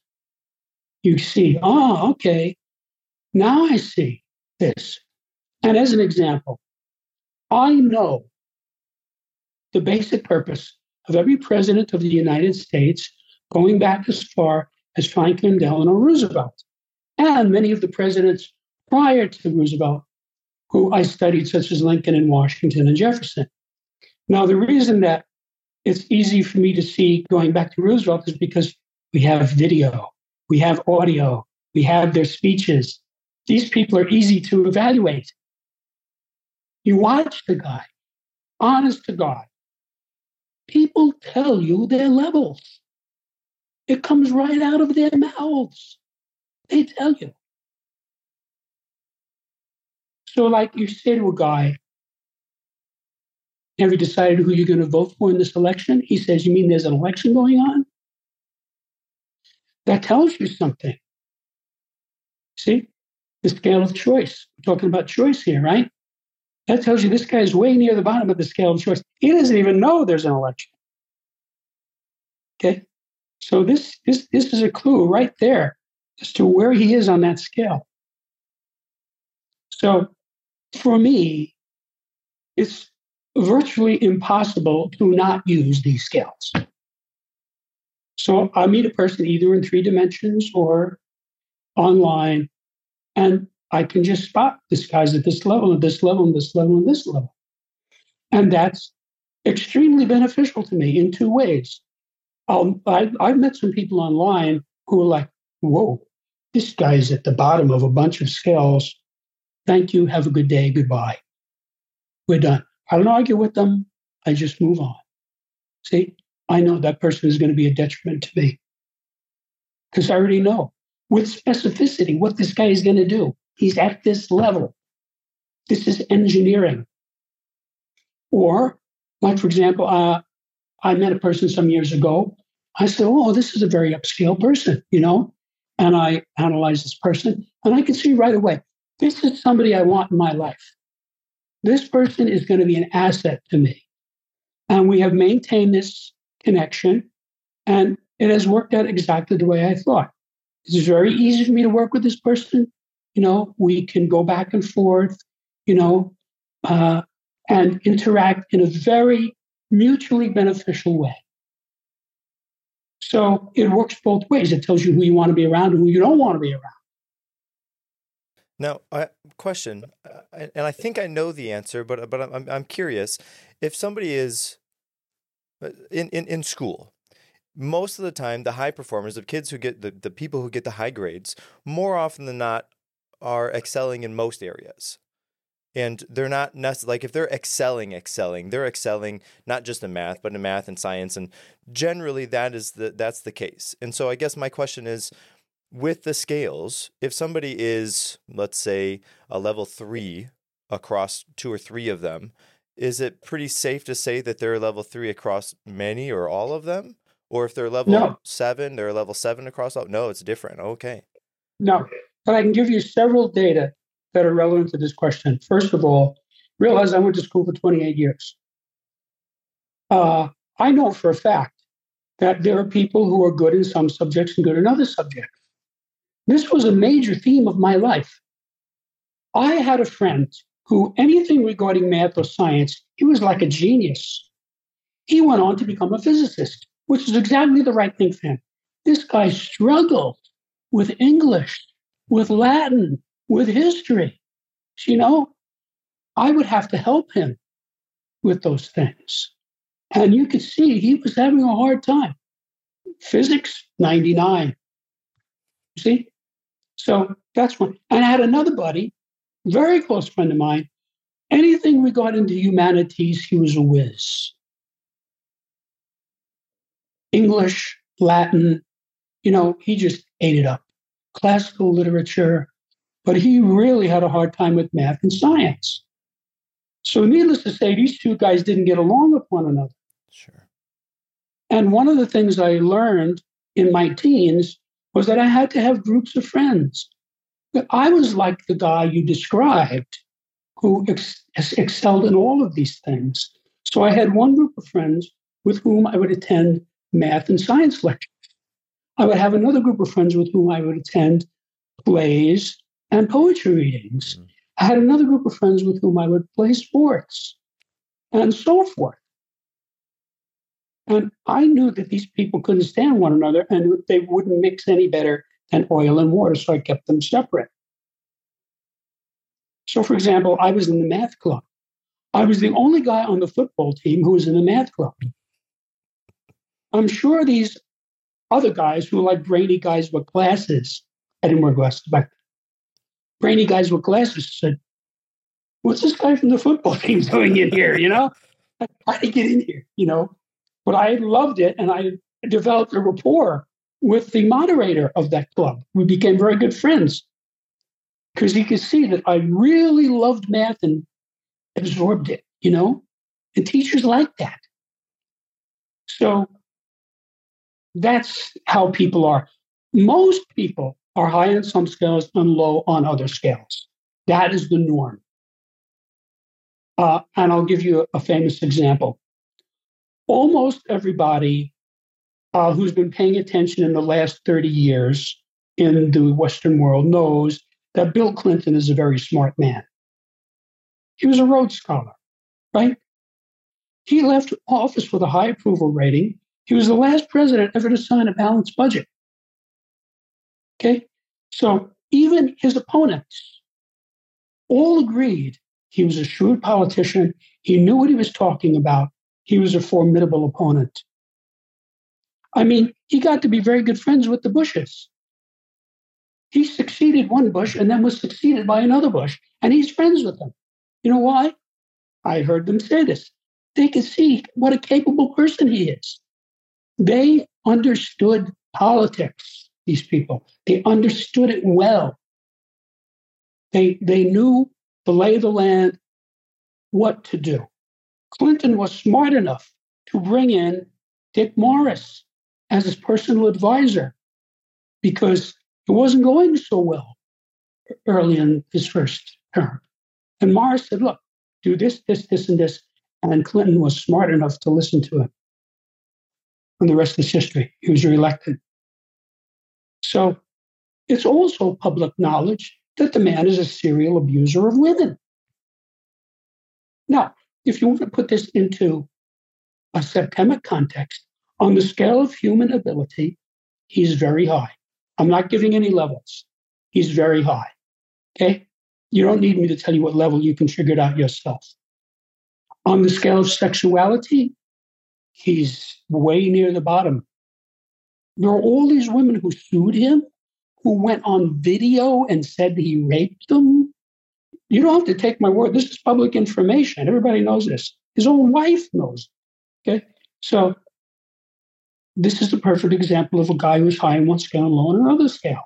You see, oh, okay, now I see this. And as an example, I know the basic purpose of every president of the United States, going back as far as Franklin Delano Roosevelt. and many of the presidents prior to Roosevelt, who I studied, such as Lincoln and Washington and Jefferson. Now, the reason that it's easy for me to see going back to Roosevelt is because we have video, we have audio, we have their speeches. These people are easy to evaluate. You watch the guy, honest to God. People tell you their levels. It comes right out of their mouths. They tell you. So, like you say to a guy, have you decided who you're going to vote for in this election? He says, You mean there's an election going on? That tells you something. See, the scale of choice. We're talking about choice here, right? That tells you this guy is way near the bottom of the scale of choice. He doesn't even know there's an election. Okay. So this, this, this is a clue right there as to where he is on that scale. So for me, it's virtually impossible to not use these scales. So I meet a person either in three dimensions or online, and I can just spot this guy's at this level, at this level, and this level, and this level. And that's extremely beneficial to me in two ways. Um, I, I've met some people online who are like, whoa, this guy's at the bottom of a bunch of scales. Thank you. Have a good day. Goodbye. We're done. I don't argue with them. I just move on. See, I know that person is going to be a detriment to me because I already know with specificity what this guy is going to do. He's at this level. This is engineering. Or, like, for example, uh, I met a person some years ago. I said, Oh, this is a very upscale person, you know? And I analyzed this person, and I could see right away this is somebody I want in my life. This person is going to be an asset to me. And we have maintained this connection, and it has worked out exactly the way I thought. It's very easy for me to work with this person. You know, we can go back and forth, you know, uh, and interact in a very mutually beneficial way. So it works both ways. It tells you who you want to be around and who you don't want to be around. Now, I, question, uh, and I think I know the answer, but but I'm I'm curious. If somebody is Uh, in, in, in school, most of the time, the high performers, the kids who get the, the people who get the high grades, more often than not, are excelling in most areas. And they're not necessarily like if they're excelling, excelling, they're excelling not just in math, but in math and science. And generally that is the that's the case. And so I guess my question is with the scales, if somebody is, let's say, a level three across two or three of them, is it pretty safe to say that they're level three across many or all of them? Or if they're level no. seven, they're level seven across all? No, it's different. Okay. No, but I can give you several data that are relevant to this question. First of all, realize I went to school for 28 years. Uh, I know for a fact that there are people who are good in some subjects and good in other subjects. This was a major theme of my life. I had a friend who, anything regarding math or science, he was like a genius. He went on to become a physicist, which is exactly the right thing for him. This guy struggled with English, with Latin, with history. You know, I would have to help him with those things. And you could see he was having a hard time. Physics, 99. See? So that's one. And I had another buddy, very close friend of mine. Anything regarding the humanities, he was a whiz. English, Latin, you know, he just ate it up. Classical literature, but he really had a hard time with math and science. So, needless to say, these two guys didn't get along with one another. Sure. And one of the things I learned in my teens was that I had to have groups of friends. I was like the guy you described who ex- excelled in all of these things. So I had one group of friends with whom I would attend math and science lectures. I would have another group of friends with whom I would attend plays and poetry readings. Mm-hmm. I had another group of friends with whom I would play sports and so forth. And I knew that these people couldn't stand one another and they wouldn't mix any better than oil and water, so I kept them separate. So, for example, I was in the math club. I was the only guy on the football team who was in the math club. I'm sure these other guys who are like brainy guys with glasses, I didn't wear glasses back brainy guys with glasses said, What's this guy from the football team doing in here? You know, how did he get in here? You know, but I loved it and I developed a rapport with the moderator of that club. We became very good friends because he could see that I really loved math and absorbed it, you know, and teachers like that. So that's how people are. Most people are high on some scales and low on other scales. That is the norm. Uh, and I'll give you a, a famous example. Almost everybody uh, who's been paying attention in the last 30 years in the Western world knows that Bill Clinton is a very smart man. He was a Rhodes Scholar, right? He left office with a high approval rating. He was the last president ever to sign a balanced budget. Okay? So even his opponents all agreed he was a shrewd politician. He knew what he was talking about. He was a formidable opponent. I mean, he got to be very good friends with the Bushes. He succeeded one Bush and then was succeeded by another Bush, and he's friends with them. You know why? I heard them say this. They could see what a capable person he is. They understood politics, these people. They understood it well. They, they knew the lay of the land, what to do. Clinton was smart enough to bring in Dick Morris as his personal advisor because it wasn't going so well early in his first term. And Morris said, look, do this, this, this, and this. And Clinton was smart enough to listen to him. And the rest is history. He was reelected. So it's also public knowledge that the man is a serial abuser of women. Now, if you want to put this into a septemic context, on the scale of human ability, he's very high. I'm not giving any levels. He's very high. Okay? You don't need me to tell you what level you can figure it out yourself. On the scale of sexuality, he's way near the bottom. There are all these women who sued him, who went on video and said he raped them. You don't have to take my word. This is public information. Everybody knows this. His own wife knows. Okay. So this is the perfect example of a guy who's high on one scale and low on another scale.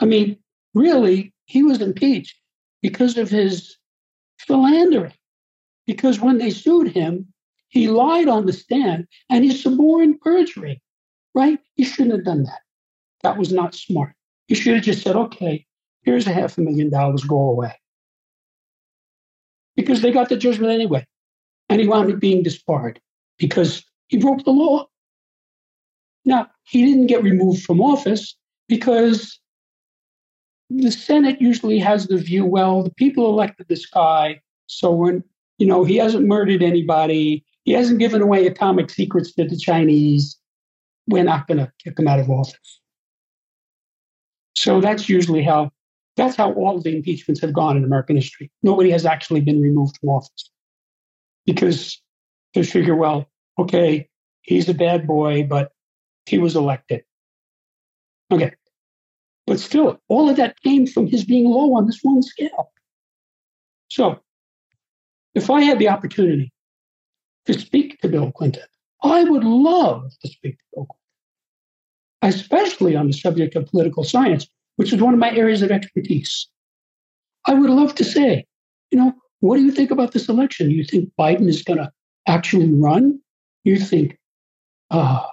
I mean, really, he was impeached because of his philandering. Because when they sued him, he lied on the stand and he suborned perjury, right? He shouldn't have done that. That was not smart. He should have just said, okay, here's a half a million dollars, go away. Because they got the judgment anyway. And he wound up being disbarred because he broke the law. Now, he didn't get removed from office because the Senate usually has the view well, the people elected this guy. So when, you know, he hasn't murdered anybody, he hasn't given away atomic secrets to the Chinese, we're not going to kick him out of office. So that's usually how that's how all of the impeachments have gone in American history. Nobody has actually been removed from office because they figure, well, okay, he's a bad boy, but he was elected. Okay. But still, all of that came from his being low on this one scale. So, if I had the opportunity to speak to Bill Clinton, I would love to speak to Bill Clinton, especially on the subject of political science, which is one of my areas of expertise. I would love to say, you know, what do you think about this election? You think Biden is going to actually run? You think uh,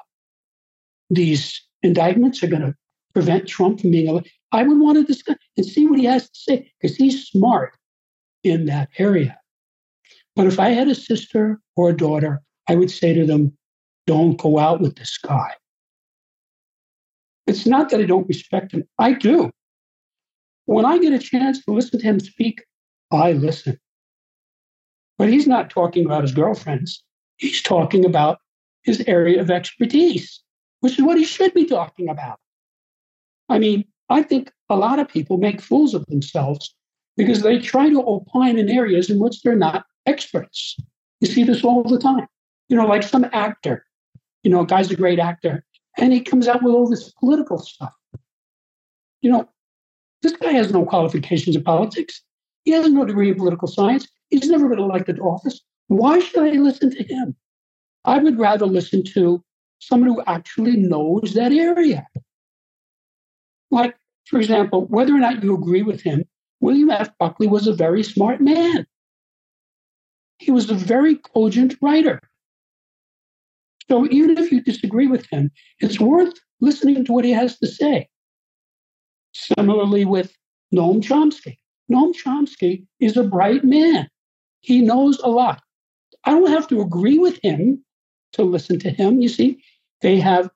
these indictments are going to prevent Trump from being elected. I would want to discuss and see what he has to say because he's smart in that area. But if I had a sister or a daughter, I would say to them, don't go out with this guy. It's not that I don't respect him, I do. When I get a chance to listen to him speak, I listen. But he's not talking about his girlfriends, he's talking about his area of expertise which is what he should be talking about. I mean, I think a lot of people make fools of themselves because they try to opine in areas in which they're not experts. You see this all the time. You know, like some actor, you know, a guy's a great actor, and he comes out with all this political stuff. You know, this guy has no qualifications in politics. He has no degree in political science. He's never been elected to office. Why should I listen to him? I would rather listen to someone who actually knows that area. Like, for example, whether or not you agree with him, William F. Buckley was a very smart man. He was a very cogent writer. So even if you disagree with him, it's worth listening to what he has to say. Similarly with Noam Chomsky. Noam Chomsky is a bright man. He knows a lot. I don't have to agree with him to listen to him. You see, they have,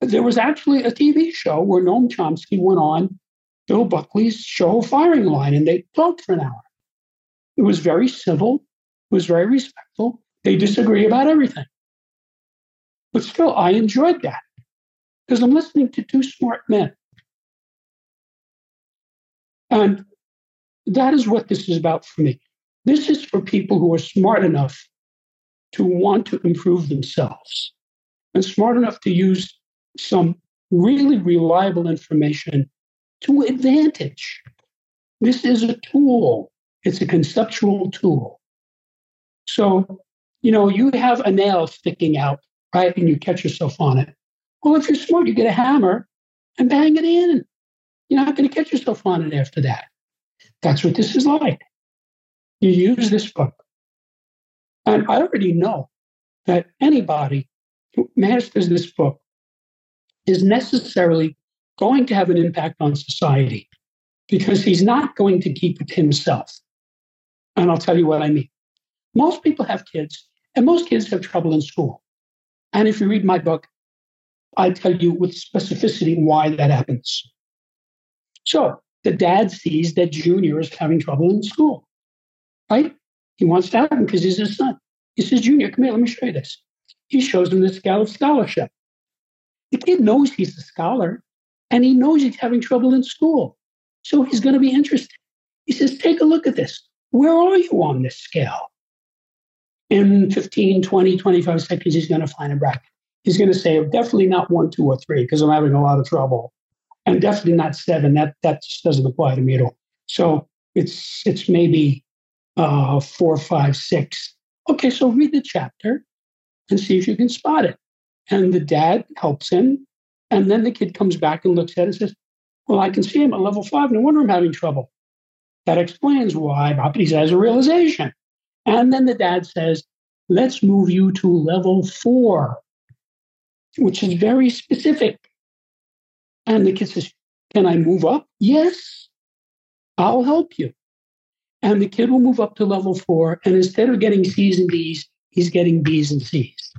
there was actually a TV show where Noam Chomsky went on Bill Buckley's show Firing Line and they talked for an hour. It was very civil, it was very respectful. They disagree about everything. But still, I enjoyed that because I'm listening to two smart men. And that is what this is about for me. This is for people who are smart enough to want to improve themselves and smart enough to use some really reliable information to advantage. This is a tool, it's a conceptual tool. So, you know, you have a nail sticking out, right? And you catch yourself on it. Well, if you're smart, you get a hammer and bang it in. You're not going to catch yourself on it after that. That's what this is like. You use this book. And I already know that anybody masters this book is necessarily going to have an impact on society because he's not going to keep it himself. And I'll tell you what I mean. Most people have kids, and most kids have trouble in school. And if you read my book, I tell you with specificity why that happens. So the dad sees that Junior is having trouble in school, right? He wants to help him because he's his son. He says, Junior, come here, let me show you this. He shows him the scale of scholarship. The kid knows he's a scholar and he knows he's having trouble in school. So he's going to be interested. He says, Take a look at this. Where are you on this scale? In 15, 20, 25 seconds, he's going to find a bracket. He's going to say, definitely not one, two, or three, because I'm having a lot of trouble. And definitely not seven. That, that just doesn't apply to me at all. So it's, it's maybe uh, four, five, six. Okay, so read the chapter and see if you can spot it. And the dad helps him and then the kid comes back and looks at it and says, Well, I can see him at level five. No wonder I'm having trouble. That explains why Baptiste has a realization. And then the dad says, Let's move you to level four, which is very specific. And the kid says, Can I move up? Yes, I'll help you. And the kid will move up to level four. And instead of getting C's and D's, he's getting B's and C's.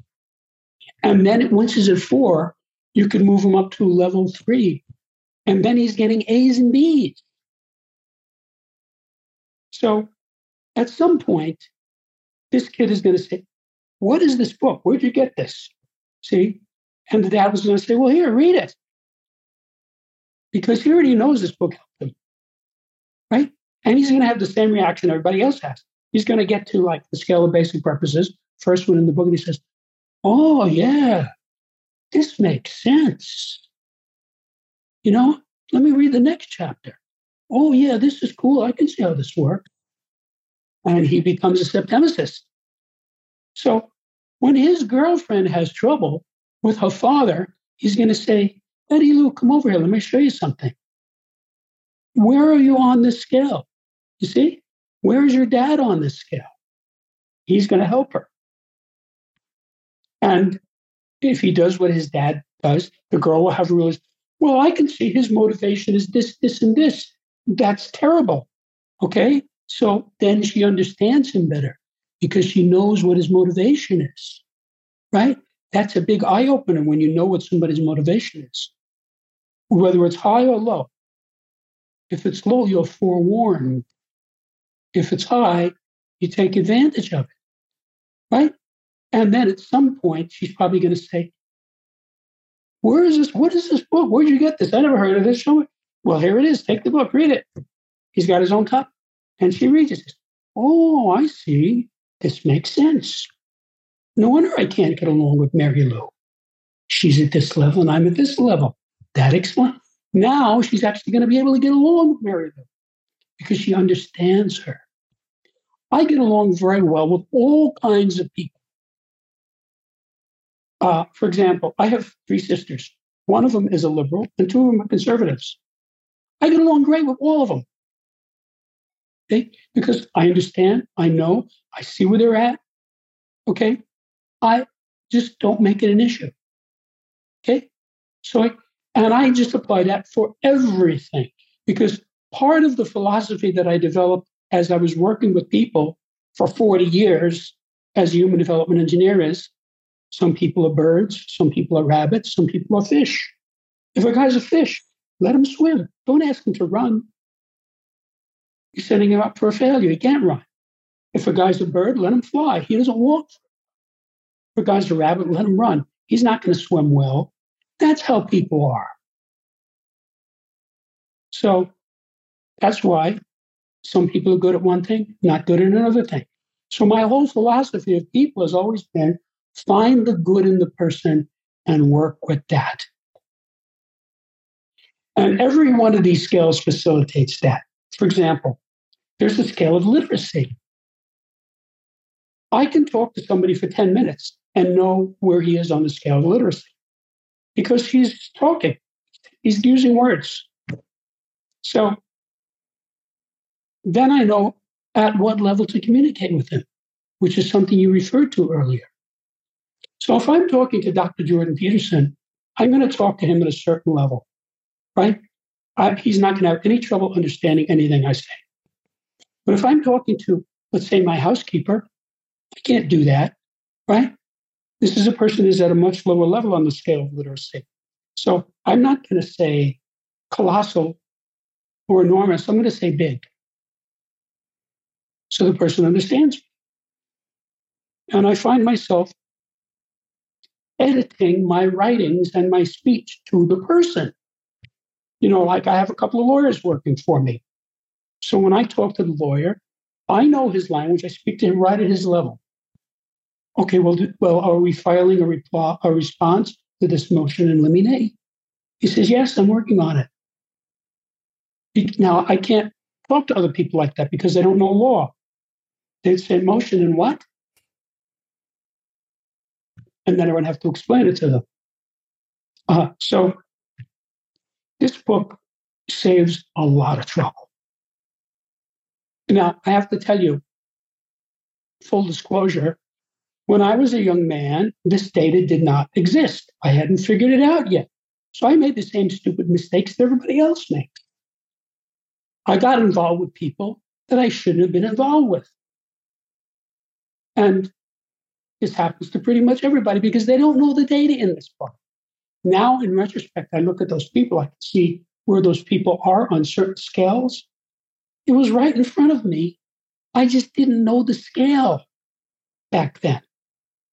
And then once he's at four, you can move him up to level three. And then he's getting A's and B's. So at some point, this kid is going to say, What is this book? Where'd you get this? See? And the dad was going to say, Well, here, read it. Because he already knows this book helped him. Right? And he's going to have the same reaction everybody else has. He's going to get to like the scale of basic purposes, first one in the book, and he says, Oh, yeah, this makes sense. You know, let me read the next chapter. Oh, yeah, this is cool. I can see how this works. And he becomes a septemicist. So when his girlfriend has trouble with her father, he's going to say, Betty Lou, come over here. Let me show you something. Where are you on this scale? You see, where's your dad on this scale? He's going to help her. And if he does what his dad does, the girl will have realized, well, I can see his motivation is this, this, and this. That's terrible. Okay. So then she understands him better because she knows what his motivation is. Right? That's a big eye opener when you know what somebody's motivation is, whether it's high or low. If it's low, you're forewarned. If it's high, you take advantage of it. Right? And then at some point, she's probably going to say, Where is this? What is this book? Where'd you get this? I never heard of this. Show. Well, here it is. Take the book, read it. He's got his own cup. And she reads it. Oh, I see. This makes sense. No wonder I can't get along with Mary Lou. She's at this level and I'm at this level. That explains. Now she's actually going to be able to get along with Mary Lou because she understands her. I get along very well with all kinds of people. Uh, for example, I have three sisters. One of them is a liberal, and two of them are conservatives. I get along great with all of them. Okay? Because I understand, I know, I see where they're at. Okay? I just don't make it an issue. Okay? So, I, and I just apply that for everything because part of the philosophy that I developed as I was working with people for 40 years as a human development engineer is some people are birds, some people are rabbits, some people are fish. If a guy's a fish, let him swim. Don't ask him to run. You're setting him up for a failure. He can't run. If a guy's a bird, let him fly. He doesn't walk. If a guy's a rabbit, let him run. He's not going to swim well. That's how people are. So that's why some people are good at one thing, not good at another thing. So my whole philosophy of people has always been find the good in the person and work with that. And every one of these scales facilitates that. For example, there's a scale of literacy. I can talk to somebody for 10 minutes and know where he is on the scale of literacy because he's talking, he's using words. So then I know at what level to communicate with him, which is something you referred to earlier. So if I'm talking to Dr. Jordan Peterson, I'm going to talk to him at a certain level, right? I, he's not going to have any trouble understanding anything I say. But if I'm talking to, let's say, my housekeeper, I can't do that, right? This is a person who's at a much lower level on the scale of literacy. So I'm not going to say colossal or enormous. I'm going to say big. So the person understands me. And I find myself editing my writings and my speech to the person. You know, like I have a couple of lawyers working for me. So when I talk to the lawyer, I know his language. I speak to him right at his level. Okay, well, well, are we filing a, reply, a response to this motion in limine? He says, yes, I'm working on it. Now, I can't talk to other people like that because they don't know law. They say motion and what? And then I would have to explain it to them. Uh, so this book saves a lot of trouble. Now, I have to tell you, full disclosure, when I was a young man, this data did not exist. I hadn't figured it out yet. So I made the same stupid mistakes that everybody else makes. I got involved with people that I shouldn't have been involved with. And this happens to pretty much everybody because they don't know the data in this book. Now, in retrospect, I look at those people, I can see where those people are on certain scales. It was right in front of me. I just didn't know the scale back then,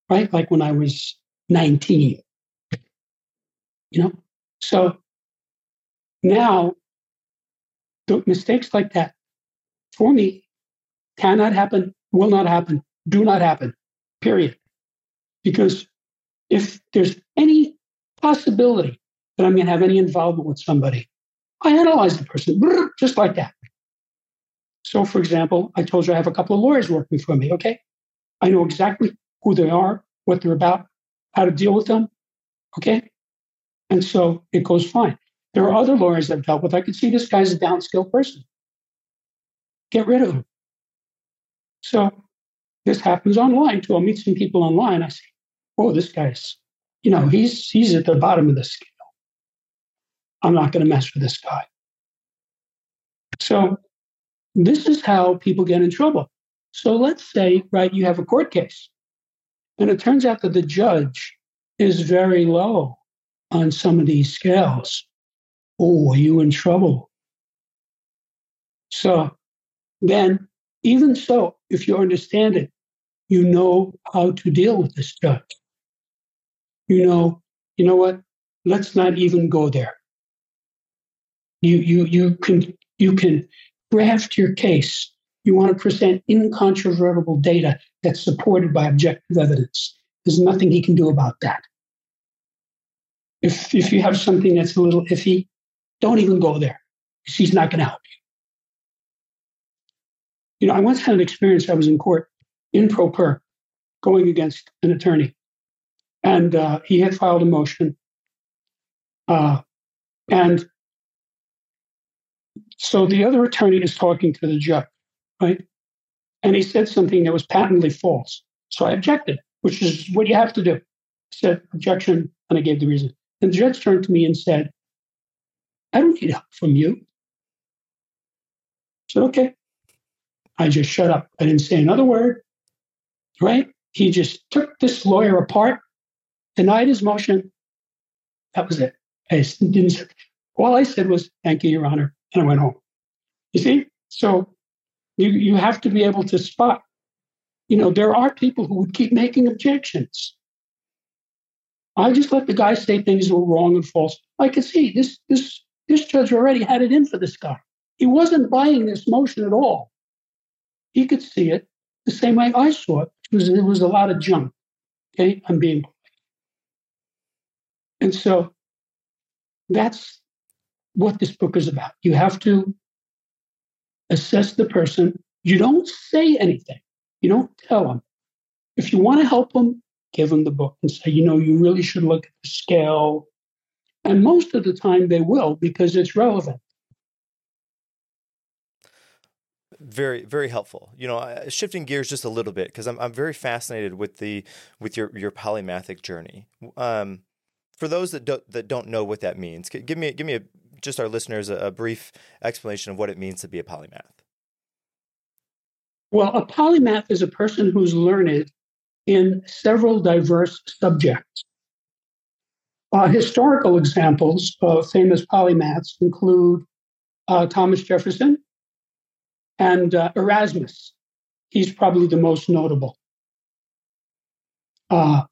right? Like when I was 19. You know? So now, mistakes like that for me cannot happen, will not happen, do not happen period. Because if there's any possibility that I'm going to have any involvement with somebody, I analyze the person just like that. So, for example, I told you I have a couple of lawyers working for me. Okay. I know exactly who they are, what they're about, how to deal with them. Okay. And so it goes fine. There are other lawyers I've dealt with. I can see this guy's a downskill person. Get rid of him. So this happens online too. I'll meet some people online. I say, oh, this guy's, you know, he's he's at the bottom of the scale. I'm not going to mess with this guy. So this is how people get in trouble. So let's say, right, you have a court case, and it turns out that the judge is very low on some of these scales. Oh, are you in trouble? So then, even so, if you understand it, you know how to deal with this judge. You know, you know what? let's not even go there. You, you, you, can, you can craft your case. You want to present incontrovertible data that's supported by objective evidence. There's nothing he can do about that. If, if you have something that's a little iffy, don't even go there. He's not going to help you. You know, I once had an experience. I was in court in pro per going against an attorney. And uh, he had filed a motion. Uh, and so the other attorney is talking to the judge, right? And he said something that was patently false. So I objected, which is what you have to do. I said, objection, and I gave the reason. And the judge turned to me and said, I don't need help from you. I said, okay. I just shut up. I didn't say another word, right? He just took this lawyer apart, denied his motion. That was it. I didn't. All I said was, "Thank you, Your Honor," and I went home. You see, so you you have to be able to spot. You know, there are people who would keep making objections. I just let the guy say things were wrong and false. I could see this this this judge already had it in for this guy. He wasn't buying this motion at all. He could see it the same way I saw it. It was, it was a lot of junk. Okay, I'm being. And so that's what this book is about. You have to assess the person. You don't say anything. You don't tell them. If you want to help them, give them the book and say, you know, you really should look at the scale. And most of the time they will because it's relevant. Very very helpful. You know shifting gears just a little bit because I'm, I'm very fascinated with the with your your polymathic journey. Um, for those that don't that don't know what that means give me give me a, just our listeners a, a brief explanation of what it means to be a polymath. Well a polymath is a person who's learned in several diverse subjects. Uh, historical examples of famous polymaths include uh, thomas jefferson and uh, Erasmus. He's probably the most notable. Uh,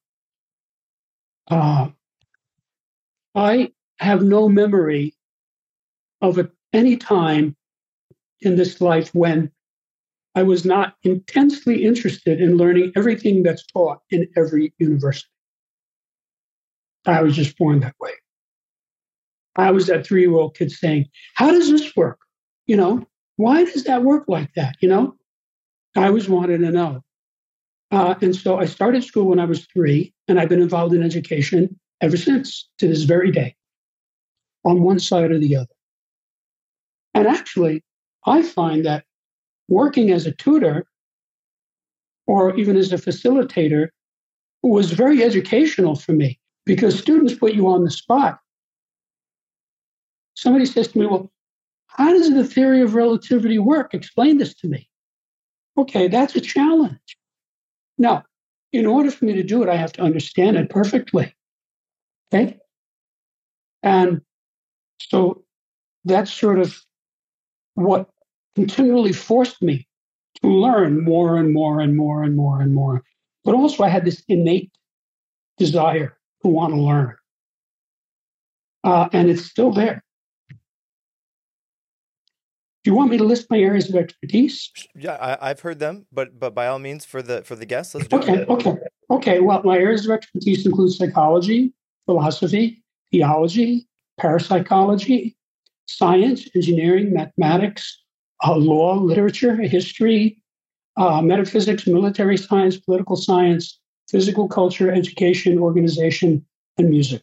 uh, I have no memory of a, any time in this life when I was not intensely interested in learning everything that's taught in every university. I was just born that way. I was that three year old kid saying, How does this work? You know, why does that work like that? You know, I always wanted to know. Uh, and so I started school when I was three, and I've been involved in education ever since to this very day, on one side or the other. And actually, I find that working as a tutor or even as a facilitator was very educational for me because students put you on the spot. Somebody says to me, Well, how does the theory of relativity work? Explain this to me. Okay, that's a challenge. Now, in order for me to do it, I have to understand it perfectly. Okay? And so that's sort of what continually forced me to learn more and more and more and more and more. But also, I had this innate desire to want to learn. Uh, and it's still there. Do you want me to list my areas of expertise? Yeah, I, have heard them, but but by all means, for the for the guests, let's do okay, it. Okay, okay. Well, my areas of expertise include psychology, philosophy, theology, parapsychology, science, engineering, mathematics, uh, law, literature, history, uh, metaphysics, military science, political science, physical culture, education, organization, and music.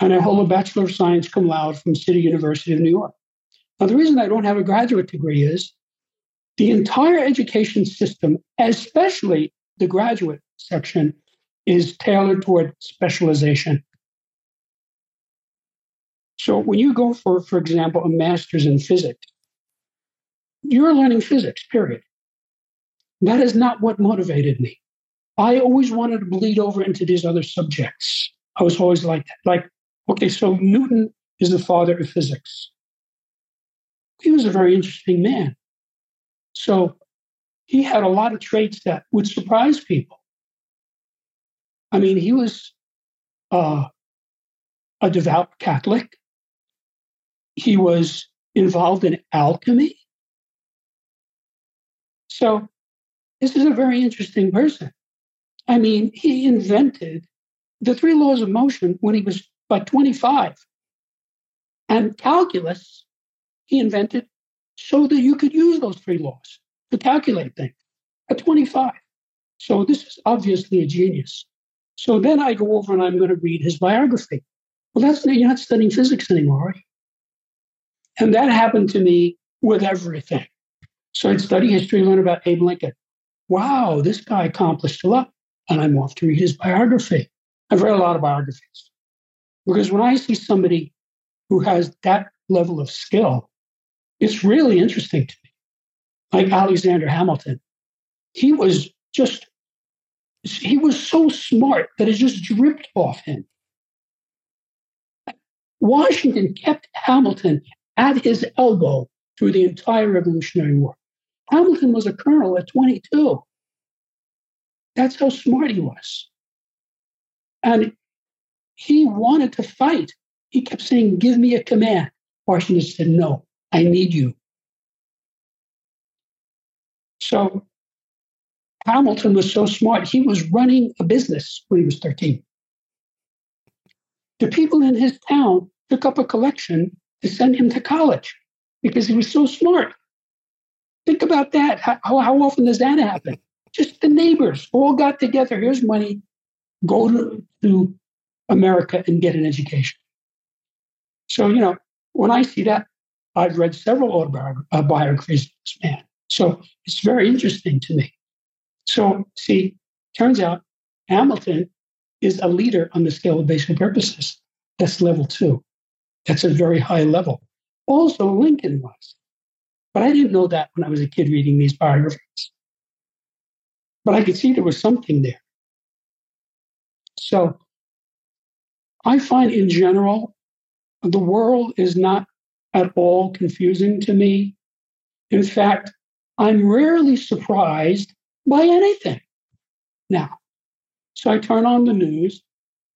And I hold a Bachelor of Science cum laude from City University of New York. Now, the reason I don't have a graduate degree is the entire education system, especially the graduate section, is tailored toward specialization. So when you go for, for example, a master's in physics, you're learning physics, period. That is not what motivated me. I always wanted to bleed over into these other subjects. I was always like that. Like, okay, so Newton is the father of physics he was a very interesting man. So he had a lot of traits that would surprise people. I mean, he was uh, a devout Catholic. He was involved in alchemy. So, this is a very interesting person. I mean, he invented the three laws of motion when he was about 25. And calculus, he invented so that you could use those three laws to calculate things at 25. So this is obviously a genius. So then I go over and I'm going to read his biography. Well, that's you're not studying physics anymore, right? And that happened to me with everything. So I'd study history, learn about Abe Lincoln. Wow, this guy accomplished a lot. And I'm off to read his biography. I've read a lot of biographies. Because when I see somebody who has that level of skill, it's really interesting to me. Like Alexander Hamilton. He was just he was so smart that it just dripped off him. Washington kept Hamilton at his elbow through the entire Revolutionary War. Hamilton was a colonel at 22. That's how smart he was. And he wanted to fight. He kept saying, Give me a command. Washington said, No, I need you. So Hamilton was so smart, he was running a business when he was 13. The people in his town took up a collection to send him to college because he was so smart. Think about that. How, how often does that happen? Just the neighbors all got together. Here's money. Go to, to America and get an education. So, you know, when I see that, I've read several autobiographies uh, of this man. So it's very interesting to me. So, see, turns out Hamilton is a leader on the scale of basic purposes. That's level two. That's a very high level. Also, Lincoln was. But I didn't know that when I was a kid reading these biographies. But I could see there was something there. So I find in general, the world is not at all confusing to me. In fact, I'm rarely surprised by anything now. So I turn on the news,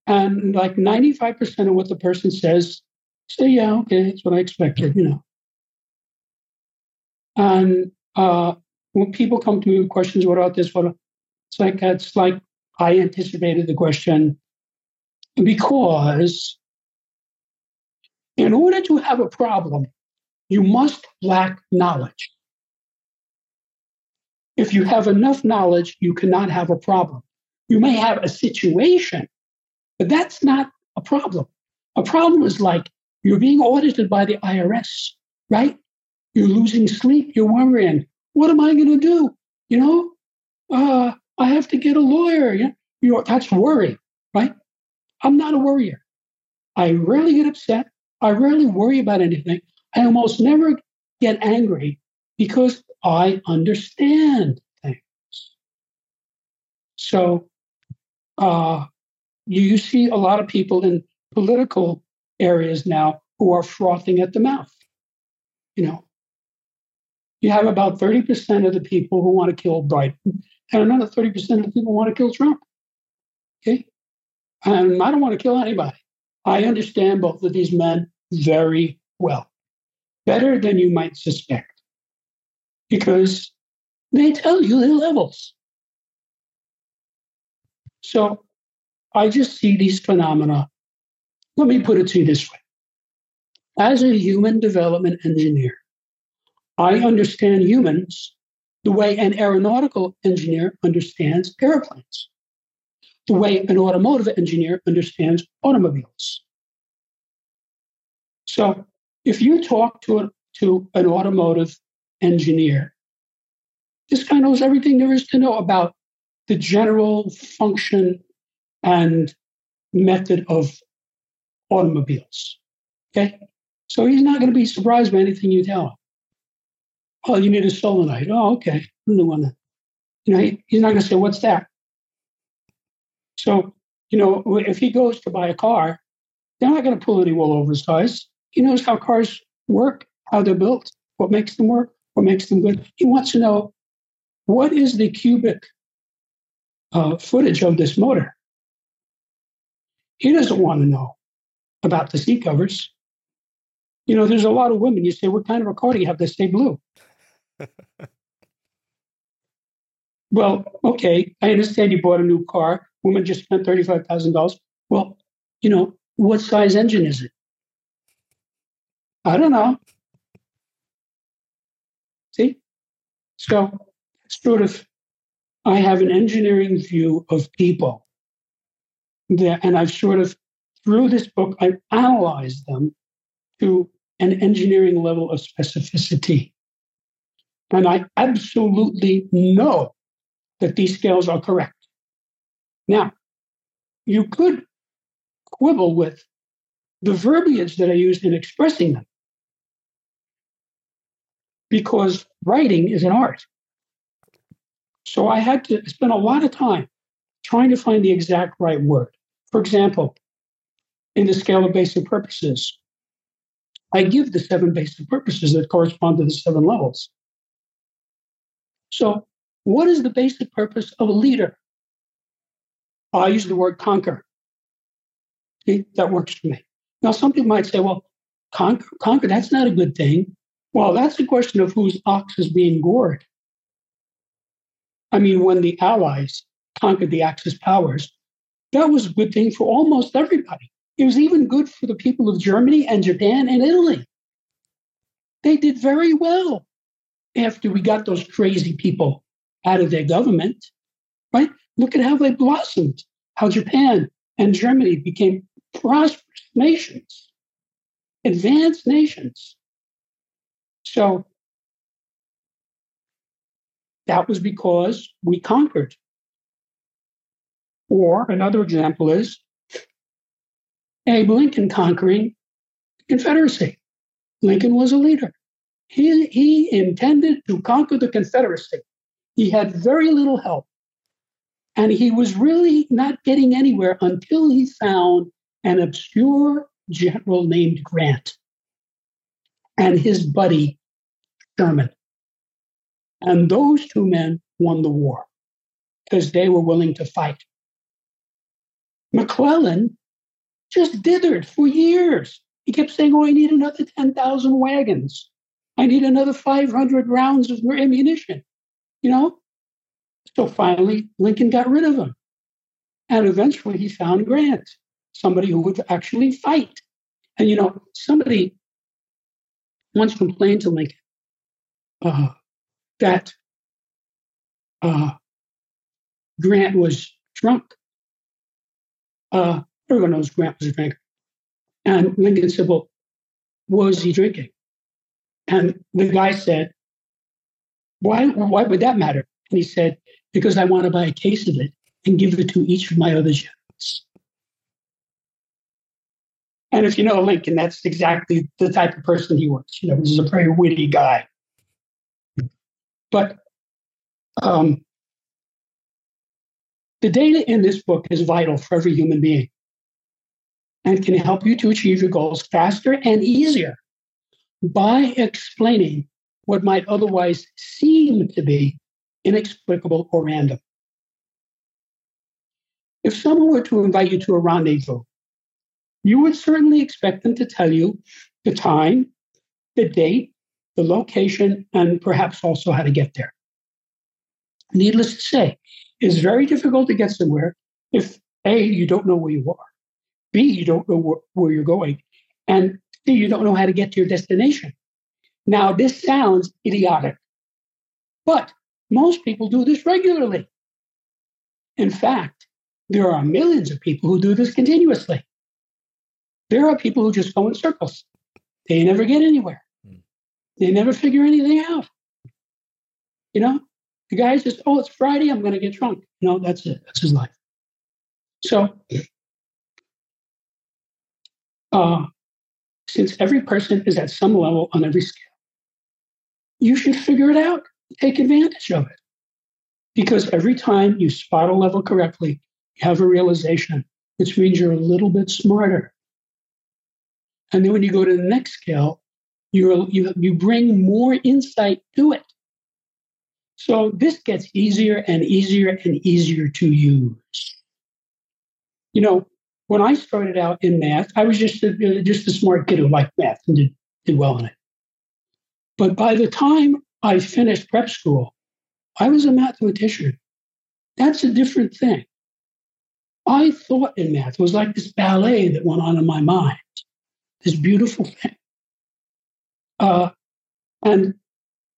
and like 95% of what the person says, say, yeah, okay, that's what I expected, you know. And uh, when people come to me with questions, what about this? What it's like it's like I anticipated the question because in order to have a problem, you must lack knowledge. If you have enough knowledge, you cannot have a problem. You may have a situation, but that's not a problem. A problem is like you're being audited by the IRS, right? You're losing sleep. You're worrying. What am I going to do? You know, uh, I have to get a lawyer. You know, that's worry, right? I'm not a worrier. I rarely get upset. I rarely worry about anything. I almost never get angry because I understand things. So uh, you see a lot of people in political areas now who are frothing at the mouth. You know, you have about 30% of the people who want to kill Biden, and another 30% of the people want to kill Trump. Okay? And I don't want to kill anybody. I understand both of these men very well, better than you might suspect because they tell you the levels. So I just see these phenomena. Let me put it to you this way. As a human development engineer, I understand humans the way an aeronautical engineer understands airplanes, the way an automotive engineer understands automobiles. So if you talk to, a, to an automotive engineer. This guy knows everything there is to know about the general function and method of automobiles. Okay? So he's not going to be surprised by anything you tell him. Oh, you need a solenoid. Oh, okay. I'm the one that, you know, he, he's not going to say, what's that? So, you know, if he goes to buy a car, they're not going to pull any wool over his eyes. He knows how cars work, how they're built, what makes them work what makes them good. He wants to know what is the cubic uh, footage of this motor. He doesn't want to know about the seat covers. You know, there's a lot of women. You say, what kind of a car do you have? They say blue. well, okay, I understand you bought a new car. Woman just spent $35,000. Well, you know, what size engine is it? I don't know. See? So, sort of, I have an engineering view of people. And I've sort of, through this book, I've analyzed them to an engineering level of specificity. And I absolutely know that these scales are correct. Now, you could quibble with the verbiage that I used in expressing them because writing is an art. So I had to spend a lot of time trying to find the exact right word. For example, in the scale of basic purposes, I give the seven basic purposes that correspond to the seven levels. So, what is the basic purpose of a leader? Oh, I use the word conquer. See, that works for me. Now, some people might say, well, conquer, conquer, that's not a good thing. Well, that's a question of whose ox is being gored. I mean, when the Allies conquered the Axis powers, that was a good thing for almost everybody. It was even good for the people of Germany and Japan and Italy. They did very well after we got those crazy people out of their government, right? Look at how they blossomed, how Japan and Germany became prosperous nations, advanced nations. So that was because we conquered. Or another example is Abe Lincoln conquering the Confederacy. Lincoln was a leader. He, he intended to conquer the Confederacy. He had very little help. And he was really not getting anywhere until he found an obscure general named Grant and his buddy Sherman. And those two men won the war because they were willing to fight. McClellan just dithered for years. He kept saying, Oh, I need another 10,000 wagons. I need another 500 rounds of ammunition. You know? So finally, Lincoln got rid of him. And eventually he found Grant, somebody who would actually fight. And, you know, somebody once complained to Lincoln uh, that uh, Grant was drunk. Uh, everyone knows Grant was a drinker. And Lincoln said, Well, was he drinking? And the guy said, Why, why would that matter? And he said, Because I want to buy a case of it and give it to each of my other generals. And if you know Lincoln, that's exactly the type of person he was. You know, he's a very witty guy. But um, the data in this book is vital for every human being and can help you to achieve your goals faster and easier by explaining what might otherwise seem to be inexplicable or random. If someone were to invite you to a rendezvous, you would certainly expect them to tell you the time, the date, the location, and perhaps also how to get there. Needless to say, it's very difficult to get somewhere if A, you don't know where you are, B, you don't know wh- where you're going, and C, you don't know how to get to your destination. Now, this sounds idiotic, but most people do this regularly. In fact, there are millions of people who do this continuously. There are people who just go in circles. They never get anywhere. Hmm. They never figure anything out. You know, the guy just, oh, it's Friday, I'm going to get drunk. No, that's it. That's his life. So, uh, since every person is at some level on every scale, you should figure it out, take advantage of it. Because every time you spot a level correctly, you have a realization, which means you're a little bit smarter. And then when you go to the next scale, you you, you bring more insight to it. So this gets easier and easier and easier to use. You know, when I started out in math, I was just a, just a smart kid who liked math and did, did well in it. But by the time I finished prep school, I was a mathematician. That's a different thing. I thought in math it was like this ballet that went on in my mind, this beautiful thing. Uh, and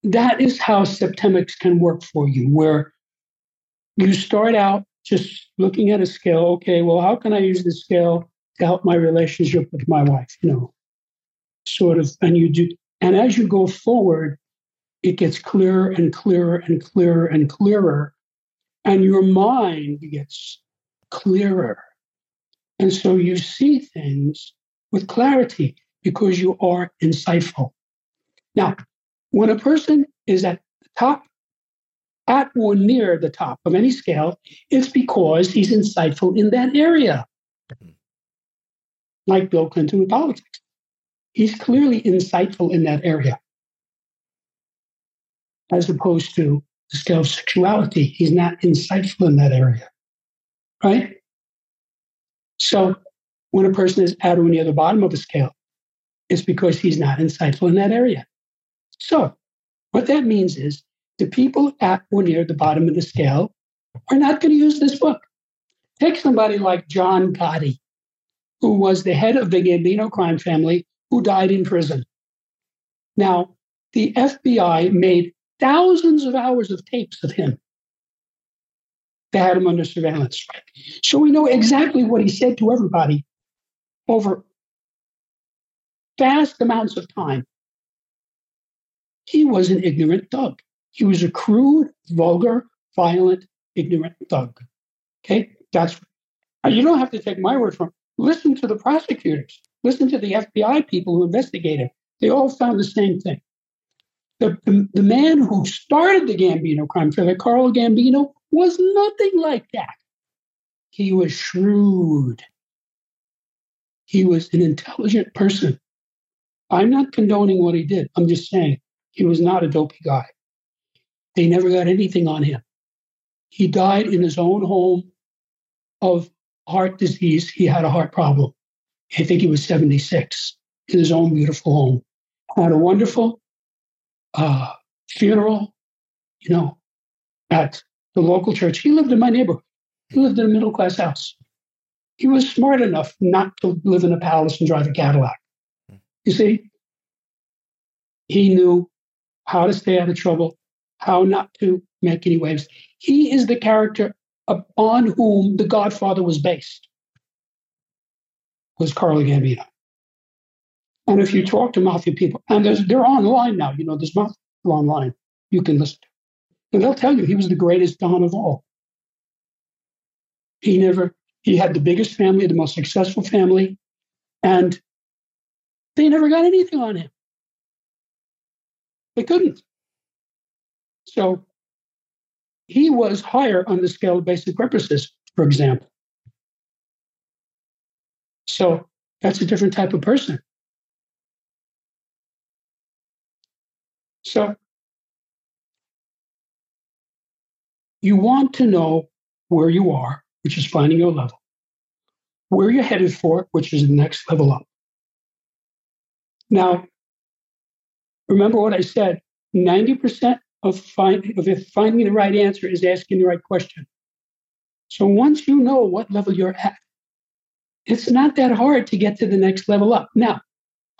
that is how Septemics can work for you, where you start out just looking at a scale. Okay, well, how can I use this scale to help my relationship with my wife? You know, sort of, and you do. And as you go forward, it gets clearer and clearer and clearer and clearer, and your mind gets clearer. And so you see things with clarity because you are insightful. Now, when a person is at the top, at or near the top of any scale, it's because he's insightful in that area. Mm-hmm. Like Bill Clinton with politics. He's clearly insightful in that area. As opposed to the scale of sexuality, he's not insightful in that area. Right? So when a person is at or near the bottom of the scale, it's because he's not insightful in that area. So, what that means is the people at or near the bottom of the scale are not going to use this book. Take somebody like John Gotti, who was the head of the Gambino crime family, who died in prison. Now, the FBI made thousands of hours of tapes of him. They had him under surveillance. So we know exactly what he said to everybody over vast amounts of time. He was an ignorant thug. He was a crude, vulgar, violent, ignorant thug. Okay, that's uh, you don't have to take my word for it. Listen to the prosecutors. Listen to the FBI people who investigated. They all found the same thing. The, the, the man who started the Gambino crime family, Carlo Gambino, was nothing like that. He was shrewd. He was an intelligent person. I'm not condoning what he did. I'm just saying he was not a dopey guy. They never got anything on him. He died in his own home of heart disease. He had a heart problem. I think he was 76 in his own beautiful home. Had a wonderful uh, funeral, you know, at the local church. He lived in my neighborhood. He lived in a middle class house. He was smart enough not to live in a palace and drive a Cadillac. You see, he knew how to stay out of trouble, how not to make any waves. He is the character upon whom The Godfather was based, was Carlo Gambino. And if you talk to mafia people, and they're online now, you know, there's mafia online, you can listen to. And they'll tell you he was the greatest Don of all. He never, he had the biggest family, the most successful family, and they never got anything on him. They couldn't. So he was higher on the scale of basic purposes, for example. So that's a different type of person. So you want to know where you are, which is finding your level, where you're headed for, which is the next level up. Now, remember what I said 90% of, find, of finding the right answer is asking the right question. So once you know what level you're at, it's not that hard to get to the next level up. Now,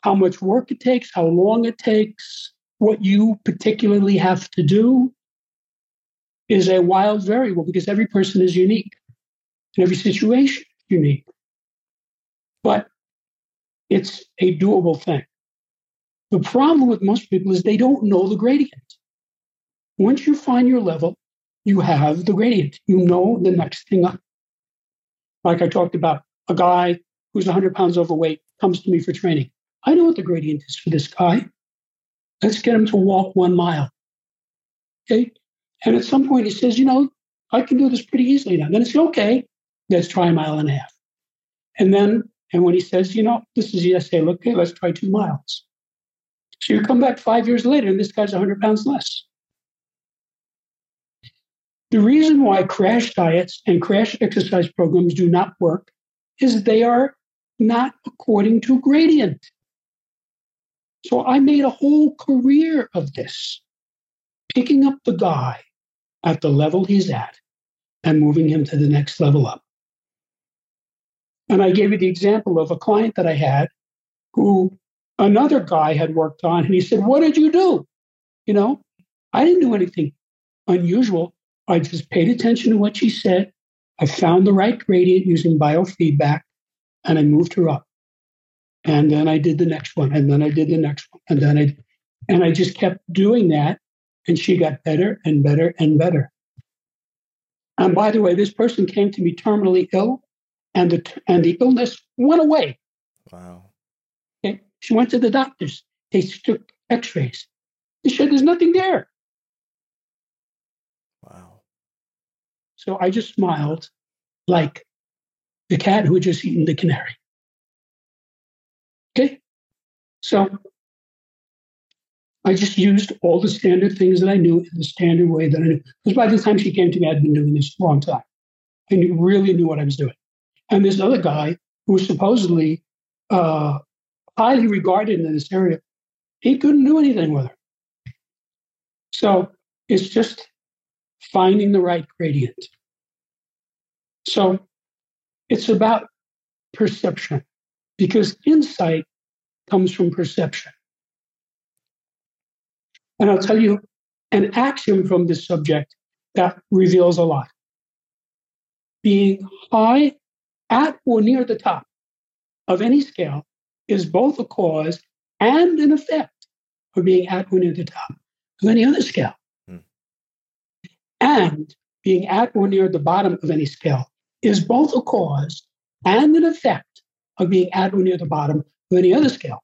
how much work it takes, how long it takes, what you particularly have to do is a wild variable because every person is unique and every situation is unique. But it's a doable thing. The problem with most people is they don't know the gradient. Once you find your level, you have the gradient. You know the next thing up. Like I talked about, a guy who's 100 pounds overweight comes to me for training. I know what the gradient is for this guy. Let's get him to walk one mile. Okay. And at some point he says, you know, I can do this pretty easily now. Then it's okay. Let's try a mile and a half. And then, and when he says, you know, this is yes, say, okay, let's try two miles. So you come back five years later and this guy's 100 pounds less. The reason why crash diets and crash exercise programs do not work is they are not according to gradient. So I made a whole career of this, picking up the guy at the level he's at and moving him to the next level up. And I gave you the example of a client that I had who another guy had worked on, and he said, What did you do? You know, I didn't do anything unusual. I just paid attention to what she said. I found the right gradient using biofeedback, and I moved her up. And then I did the next one, and then I did the next one, and then I, and I just kept doing that, and she got better and better and better. And by the way, this person came to me terminally ill, and the and the illness went away. Wow. Okay. She went to the doctors. They took X-rays. They said there's nothing there. Wow. So I just smiled, like the cat who had just eaten the canary. Okay. So I just used all the standard things that I knew in the standard way that I knew. Because by the time she came to me, I'd been doing this a long time. I knew, really knew what I was doing. And this other guy who was supposedly uh, highly regarded in this area, he couldn't do anything with her. So it's just finding the right gradient. So it's about perception because insight comes from perception. And I'll tell you an axiom from this subject that reveals a lot. Being high at or near the top of any scale is both a cause and an effect of being at or near the top of any other scale. Hmm. And being at or near the bottom of any scale is both a cause and an effect of being at or near the bottom of any other scale.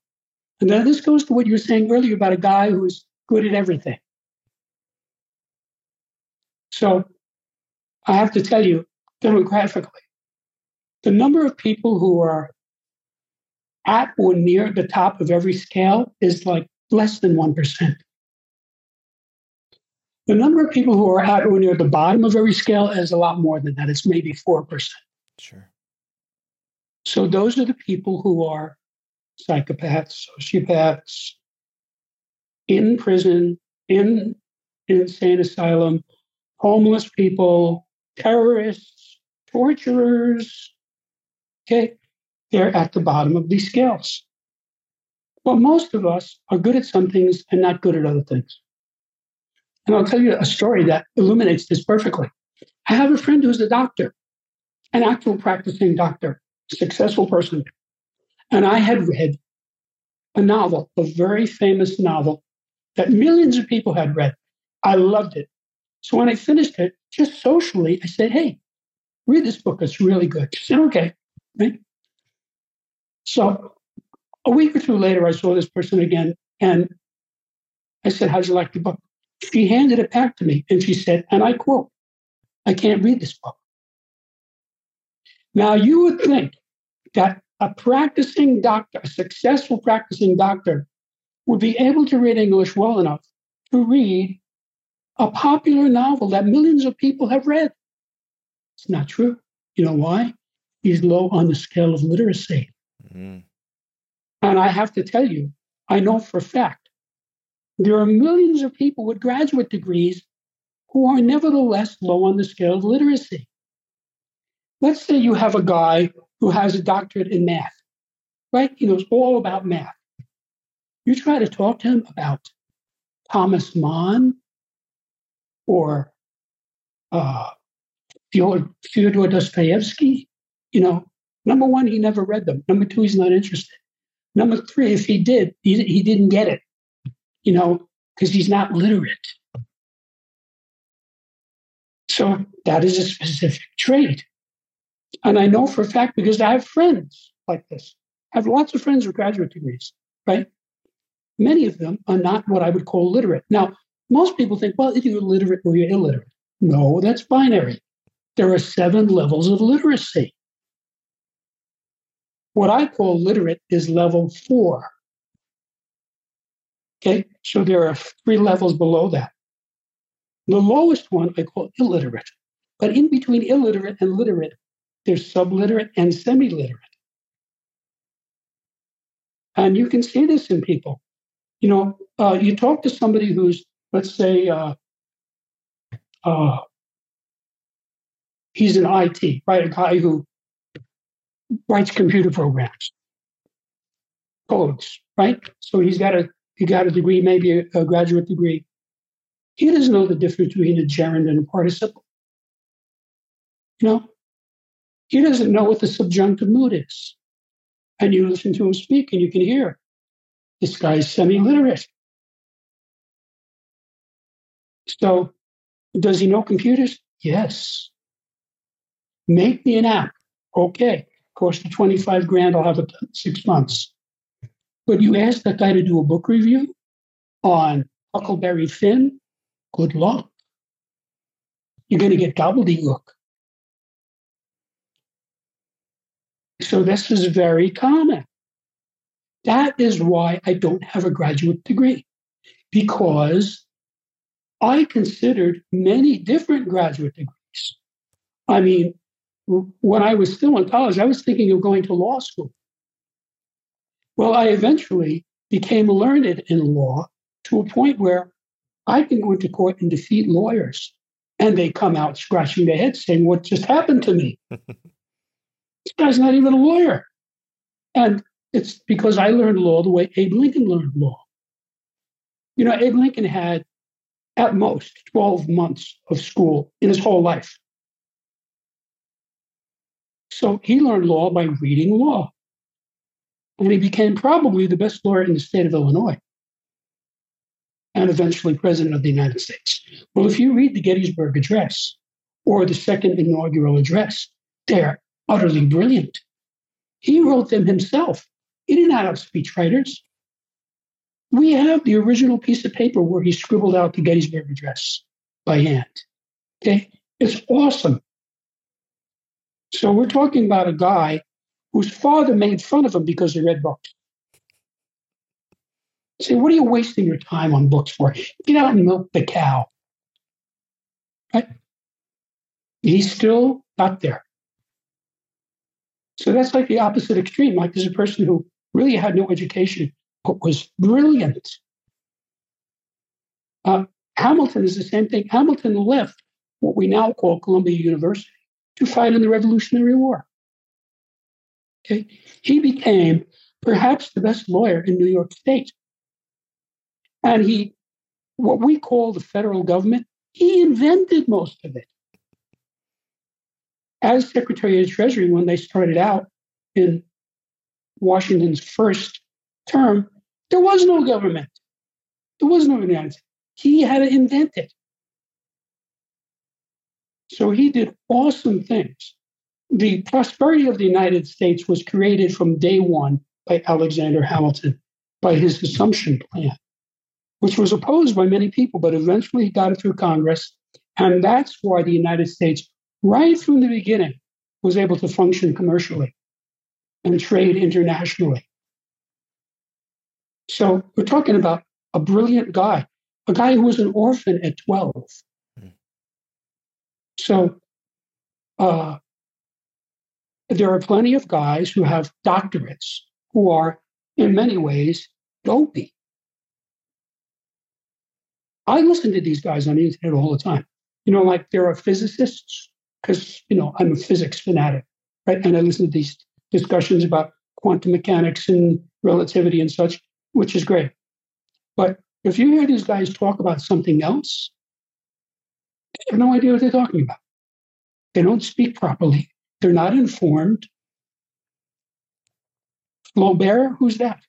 And then this goes to what you were saying earlier about a guy who's good at everything. So I have to tell you, demographically, the number of people who are at or near the top of every scale is like less than 1%. The number of people who are at or near the bottom of every scale is a lot more than that. It's maybe 4%. Sure. So those are the people who are psychopaths, sociopaths, in prison, in insane asylum, homeless people, terrorists, torturers. Okay, they're at the bottom of these scales. But most of us are good at some things and not good at other things. And I'll tell you a story that illuminates this perfectly. I have a friend who's a doctor, an actual practicing doctor, successful person. And I had read a novel, a very famous novel that millions of people had read. I loved it. So when I finished it, just socially, I said, hey, read this book. It's really good. She said, okay. Right? So a week or two later, I saw this person again. And I said, how'd you like the book? She handed it back to me and she said, and I quote, I can't read this book. Now, you would think that a practicing doctor, a successful practicing doctor, would be able to read English well enough to read a popular novel that millions of people have read. It's not true. You know why? He's low on the scale of literacy. Mm. And I have to tell you, I know for a fact there are millions of people with graduate degrees who are nevertheless low on the scale of literacy. Let's say you have a guy who has a doctorate in math, right? He knows all about math. You try to talk to him about Thomas Mann or uh, Fyodor Dostoevsky. You know, number one, he never read them. Number two, he's not interested. Number three, if he did, he, he didn't get it, you know, because he's not literate. So that is a specific trait. And I know for a fact because I have friends like this. I have lots of friends with graduate degrees, right? Many of them are not what I would call literate. Now, most people think, well, either you're literate or you're illiterate. No, that's binary. There are seven levels of literacy. What I call literate is level four. Okay, so there are three levels below that. The lowest one I call illiterate. But in between illiterate and literate, they're subliterate and semi-literate. And you can see this in people. You know, uh, you talk to somebody who's, let's say, uh, uh, he's an IT, right? A guy who writes computer programs, codes, right? So he's got a he got a degree, maybe a, a graduate degree. He doesn't know the difference between a gerund and a participle. You know, he doesn't know what the subjunctive mood is. And you listen to him speak and you can hear this guy's semi literate. So, does he know computers? Yes. Make me an app. Okay. Cost you 25 grand. I'll have it six months. But you ask that guy to do a book review on Huckleberry Finn, good luck. You're going to get gobbledygook. So this is very common. That is why I don't have a graduate degree, because I considered many different graduate degrees. I mean, when I was still in college, I was thinking of going to law school. Well, I eventually became learned in law to a point where I can go into court and defeat lawyers. And they come out scratching their heads saying, What just happened to me? this guy's not even a lawyer. And it's because I learned law the way Abe Lincoln learned law. You know, Abe Lincoln had at most 12 months of school in his whole life. So he learned law by reading law. And he became probably the best lawyer in the state of Illinois and eventually president of the United States. Well, if you read the Gettysburg Address or the second inaugural address, they're utterly brilliant. He wrote them himself. He didn't have speechwriters. We have the original piece of paper where he scribbled out the Gettysburg Address by hand. Okay, it's awesome. So we're talking about a guy whose father made fun of him because he read books. Say, what are you wasting your time on books for? Get out and milk the cow. Right? He's still not there. So that's like the opposite extreme. Like there's a person who really had no education, but was brilliant. Uh, Hamilton is the same thing. Hamilton left what we now call Columbia University to fight in the Revolutionary War. Okay, he became perhaps the best lawyer in New York State, and he, what we call the federal government, he invented most of it as Secretary of the Treasury, when they started out in Washington's first term, there was no government. There was no United States. He had to invent it. So he did awesome things. The prosperity of the United States was created from day one by Alexander Hamilton, by his assumption plan, which was opposed by many people, but eventually he got it through Congress. And that's why the United States right from the beginning, was able to function commercially and trade internationally. So we're talking about a brilliant guy, a guy who was an orphan at 12. So uh, there are plenty of guys who have doctorates who are, in many ways, dopey. I listen to these guys on the internet all the time. You know, like there are physicists because you know I'm a physics fanatic, right? And I listen to these discussions about quantum mechanics and relativity and such, which is great. But if you hear these guys talk about something else, they have no idea what they're talking about. They don't speak properly. They're not informed. Flaubert, who's that?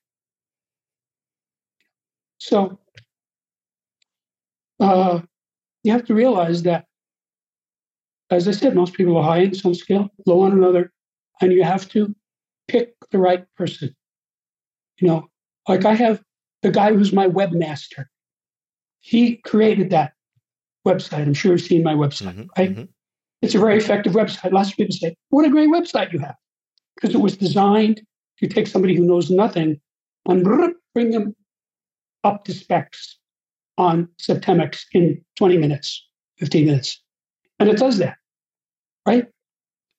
So uh, you have to realize that as I said, most people are high in some skill, low on another, and you have to pick the right person. You know, like I have the guy who's my webmaster. He created that website. I'm sure you've seen my website, mm-hmm, right? Mm-hmm. It's a very effective website. Lots of people say, "What a great website you have," because it was designed to take somebody who knows nothing and bring them up to specs on Septemics in 20 minutes, 15 minutes. And it does that right?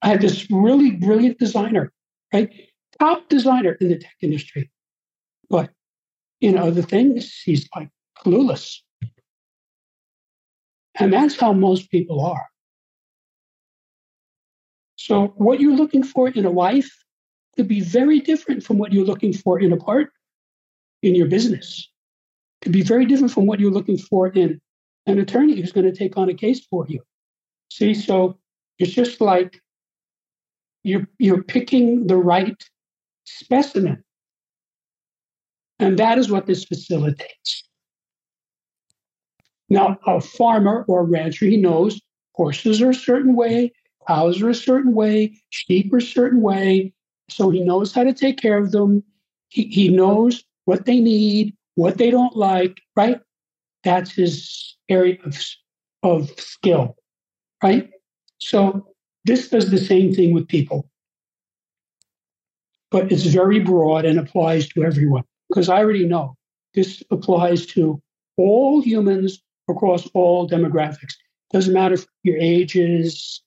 I had this really brilliant designer, right? Top designer in the tech industry. But, you know, the thing is, he's like clueless. And that's how most people are. So, what you're looking for in a wife could be very different from what you're looking for in a partner in your business. Could be very different from what you're looking for in an attorney who's going to take on a case for you. See, so it's just like you're, you're picking the right specimen. And that is what this facilitates. Now, a farmer or a rancher, he knows horses are a certain way, cows are a certain way, sheep are a certain way. So he knows how to take care of them. He, he knows what they need, what they don't like, right? That's his area of, of skill, right? So this does the same thing with people. But it's very broad and applies to everyone because I already know this applies to all humans across all demographics. Doesn't matter if your ages,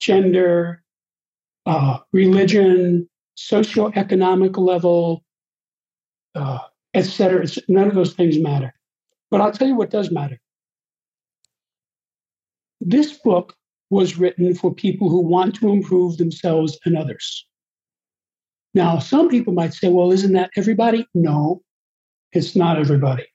gender, uh, religion, socioeconomic level, uh, et cetera. It's, none of those things matter. But I'll tell you what does matter. This book was written for people who want to improve themselves and others. Now, some people might say, well, isn't that everybody? No, it's not everybody.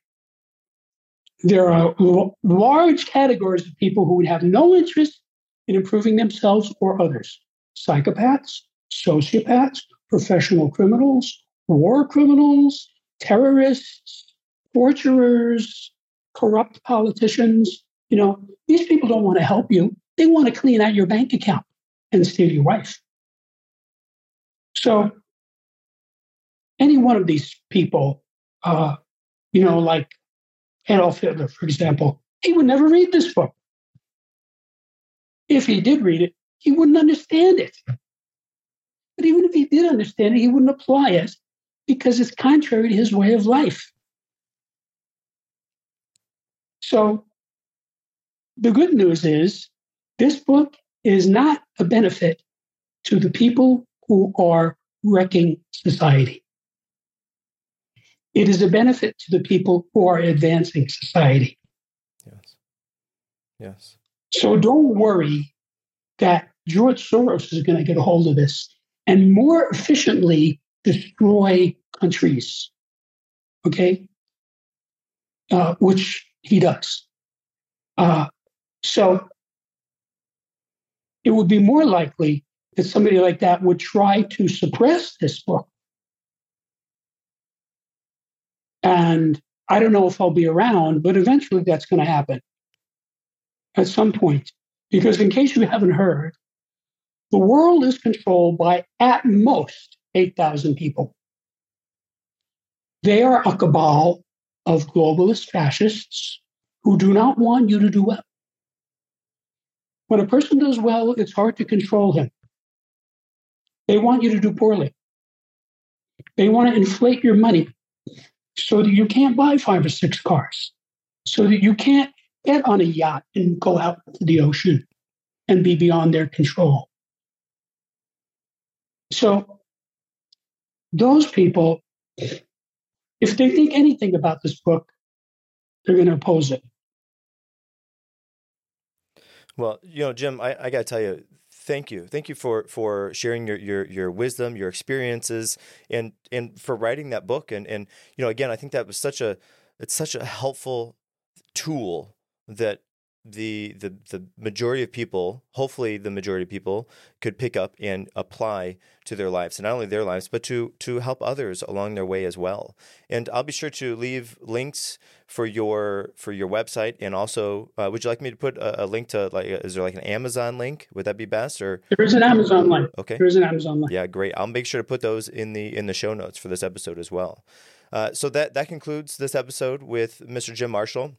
There are l- large categories of people who would have no interest in improving themselves or others psychopaths, sociopaths, professional criminals, war criminals, terrorists, torturers, corrupt politicians. You know, these people don't want to help you. They want to clean out your bank account and steal your wife. So, any one of these people, uh, you know, like Adolf Hitler, for example, he would never read this book. If he did read it, he wouldn't understand it. But even if he did understand it, he wouldn't apply it because it's contrary to his way of life. So the good news is this book is not a benefit to the people who are wrecking society. It is a benefit to the people who are advancing society. Yes. Yes. So don't worry that George Soros is going to get a hold of this and more efficiently destroy countries. Okay? Uh, which he does. Uh, so it would be more likely that somebody like that would try to suppress this book. And I don't know if I'll be around, but eventually that's going to happen at some point. Because, in case you haven't heard, the world is controlled by at most 8,000 people. They are a cabal of globalist fascists who do not want you to do well. When a person does well, it's hard to control him. They want you to do poorly. They want to inflate your money so that you can't buy five or six cars, so that you can't get on a yacht and go out to the ocean and be beyond their control. So, those people if they think anything about this book, they're going to oppose it. Well, you know, Jim, I, I got to tell you, thank you, thank you for for sharing your your your wisdom, your experiences, and and for writing that book. And and you know, again, I think that was such a it's such a helpful tool that the the the majority of people, hopefully the majority of people, could pick up and apply to their lives, and not only their lives, but to to help others along their way as well. And I'll be sure to leave links for your for your website, and also, uh, would you like me to put a, a, link to like, is there like an Amazon link? Would that be best? Or there is an Amazon link. Okay, there is an Amazon link. Yeah, great. I'll make sure to put those in the in the show notes for this episode as well. Uh, so that that concludes this episode with Mr. Jim Marshall.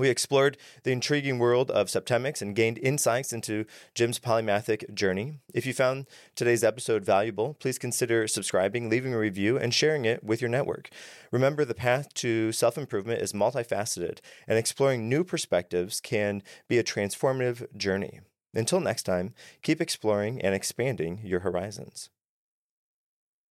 We explored the intriguing world of Septemics and gained insights into Jim's polymathic journey. If you found today's episode valuable, please consider subscribing, leaving a review, and sharing it with your network. Remember, the path to self improvement is multifaceted, and exploring new perspectives can be a transformative journey. Until next time, keep exploring and expanding your horizons.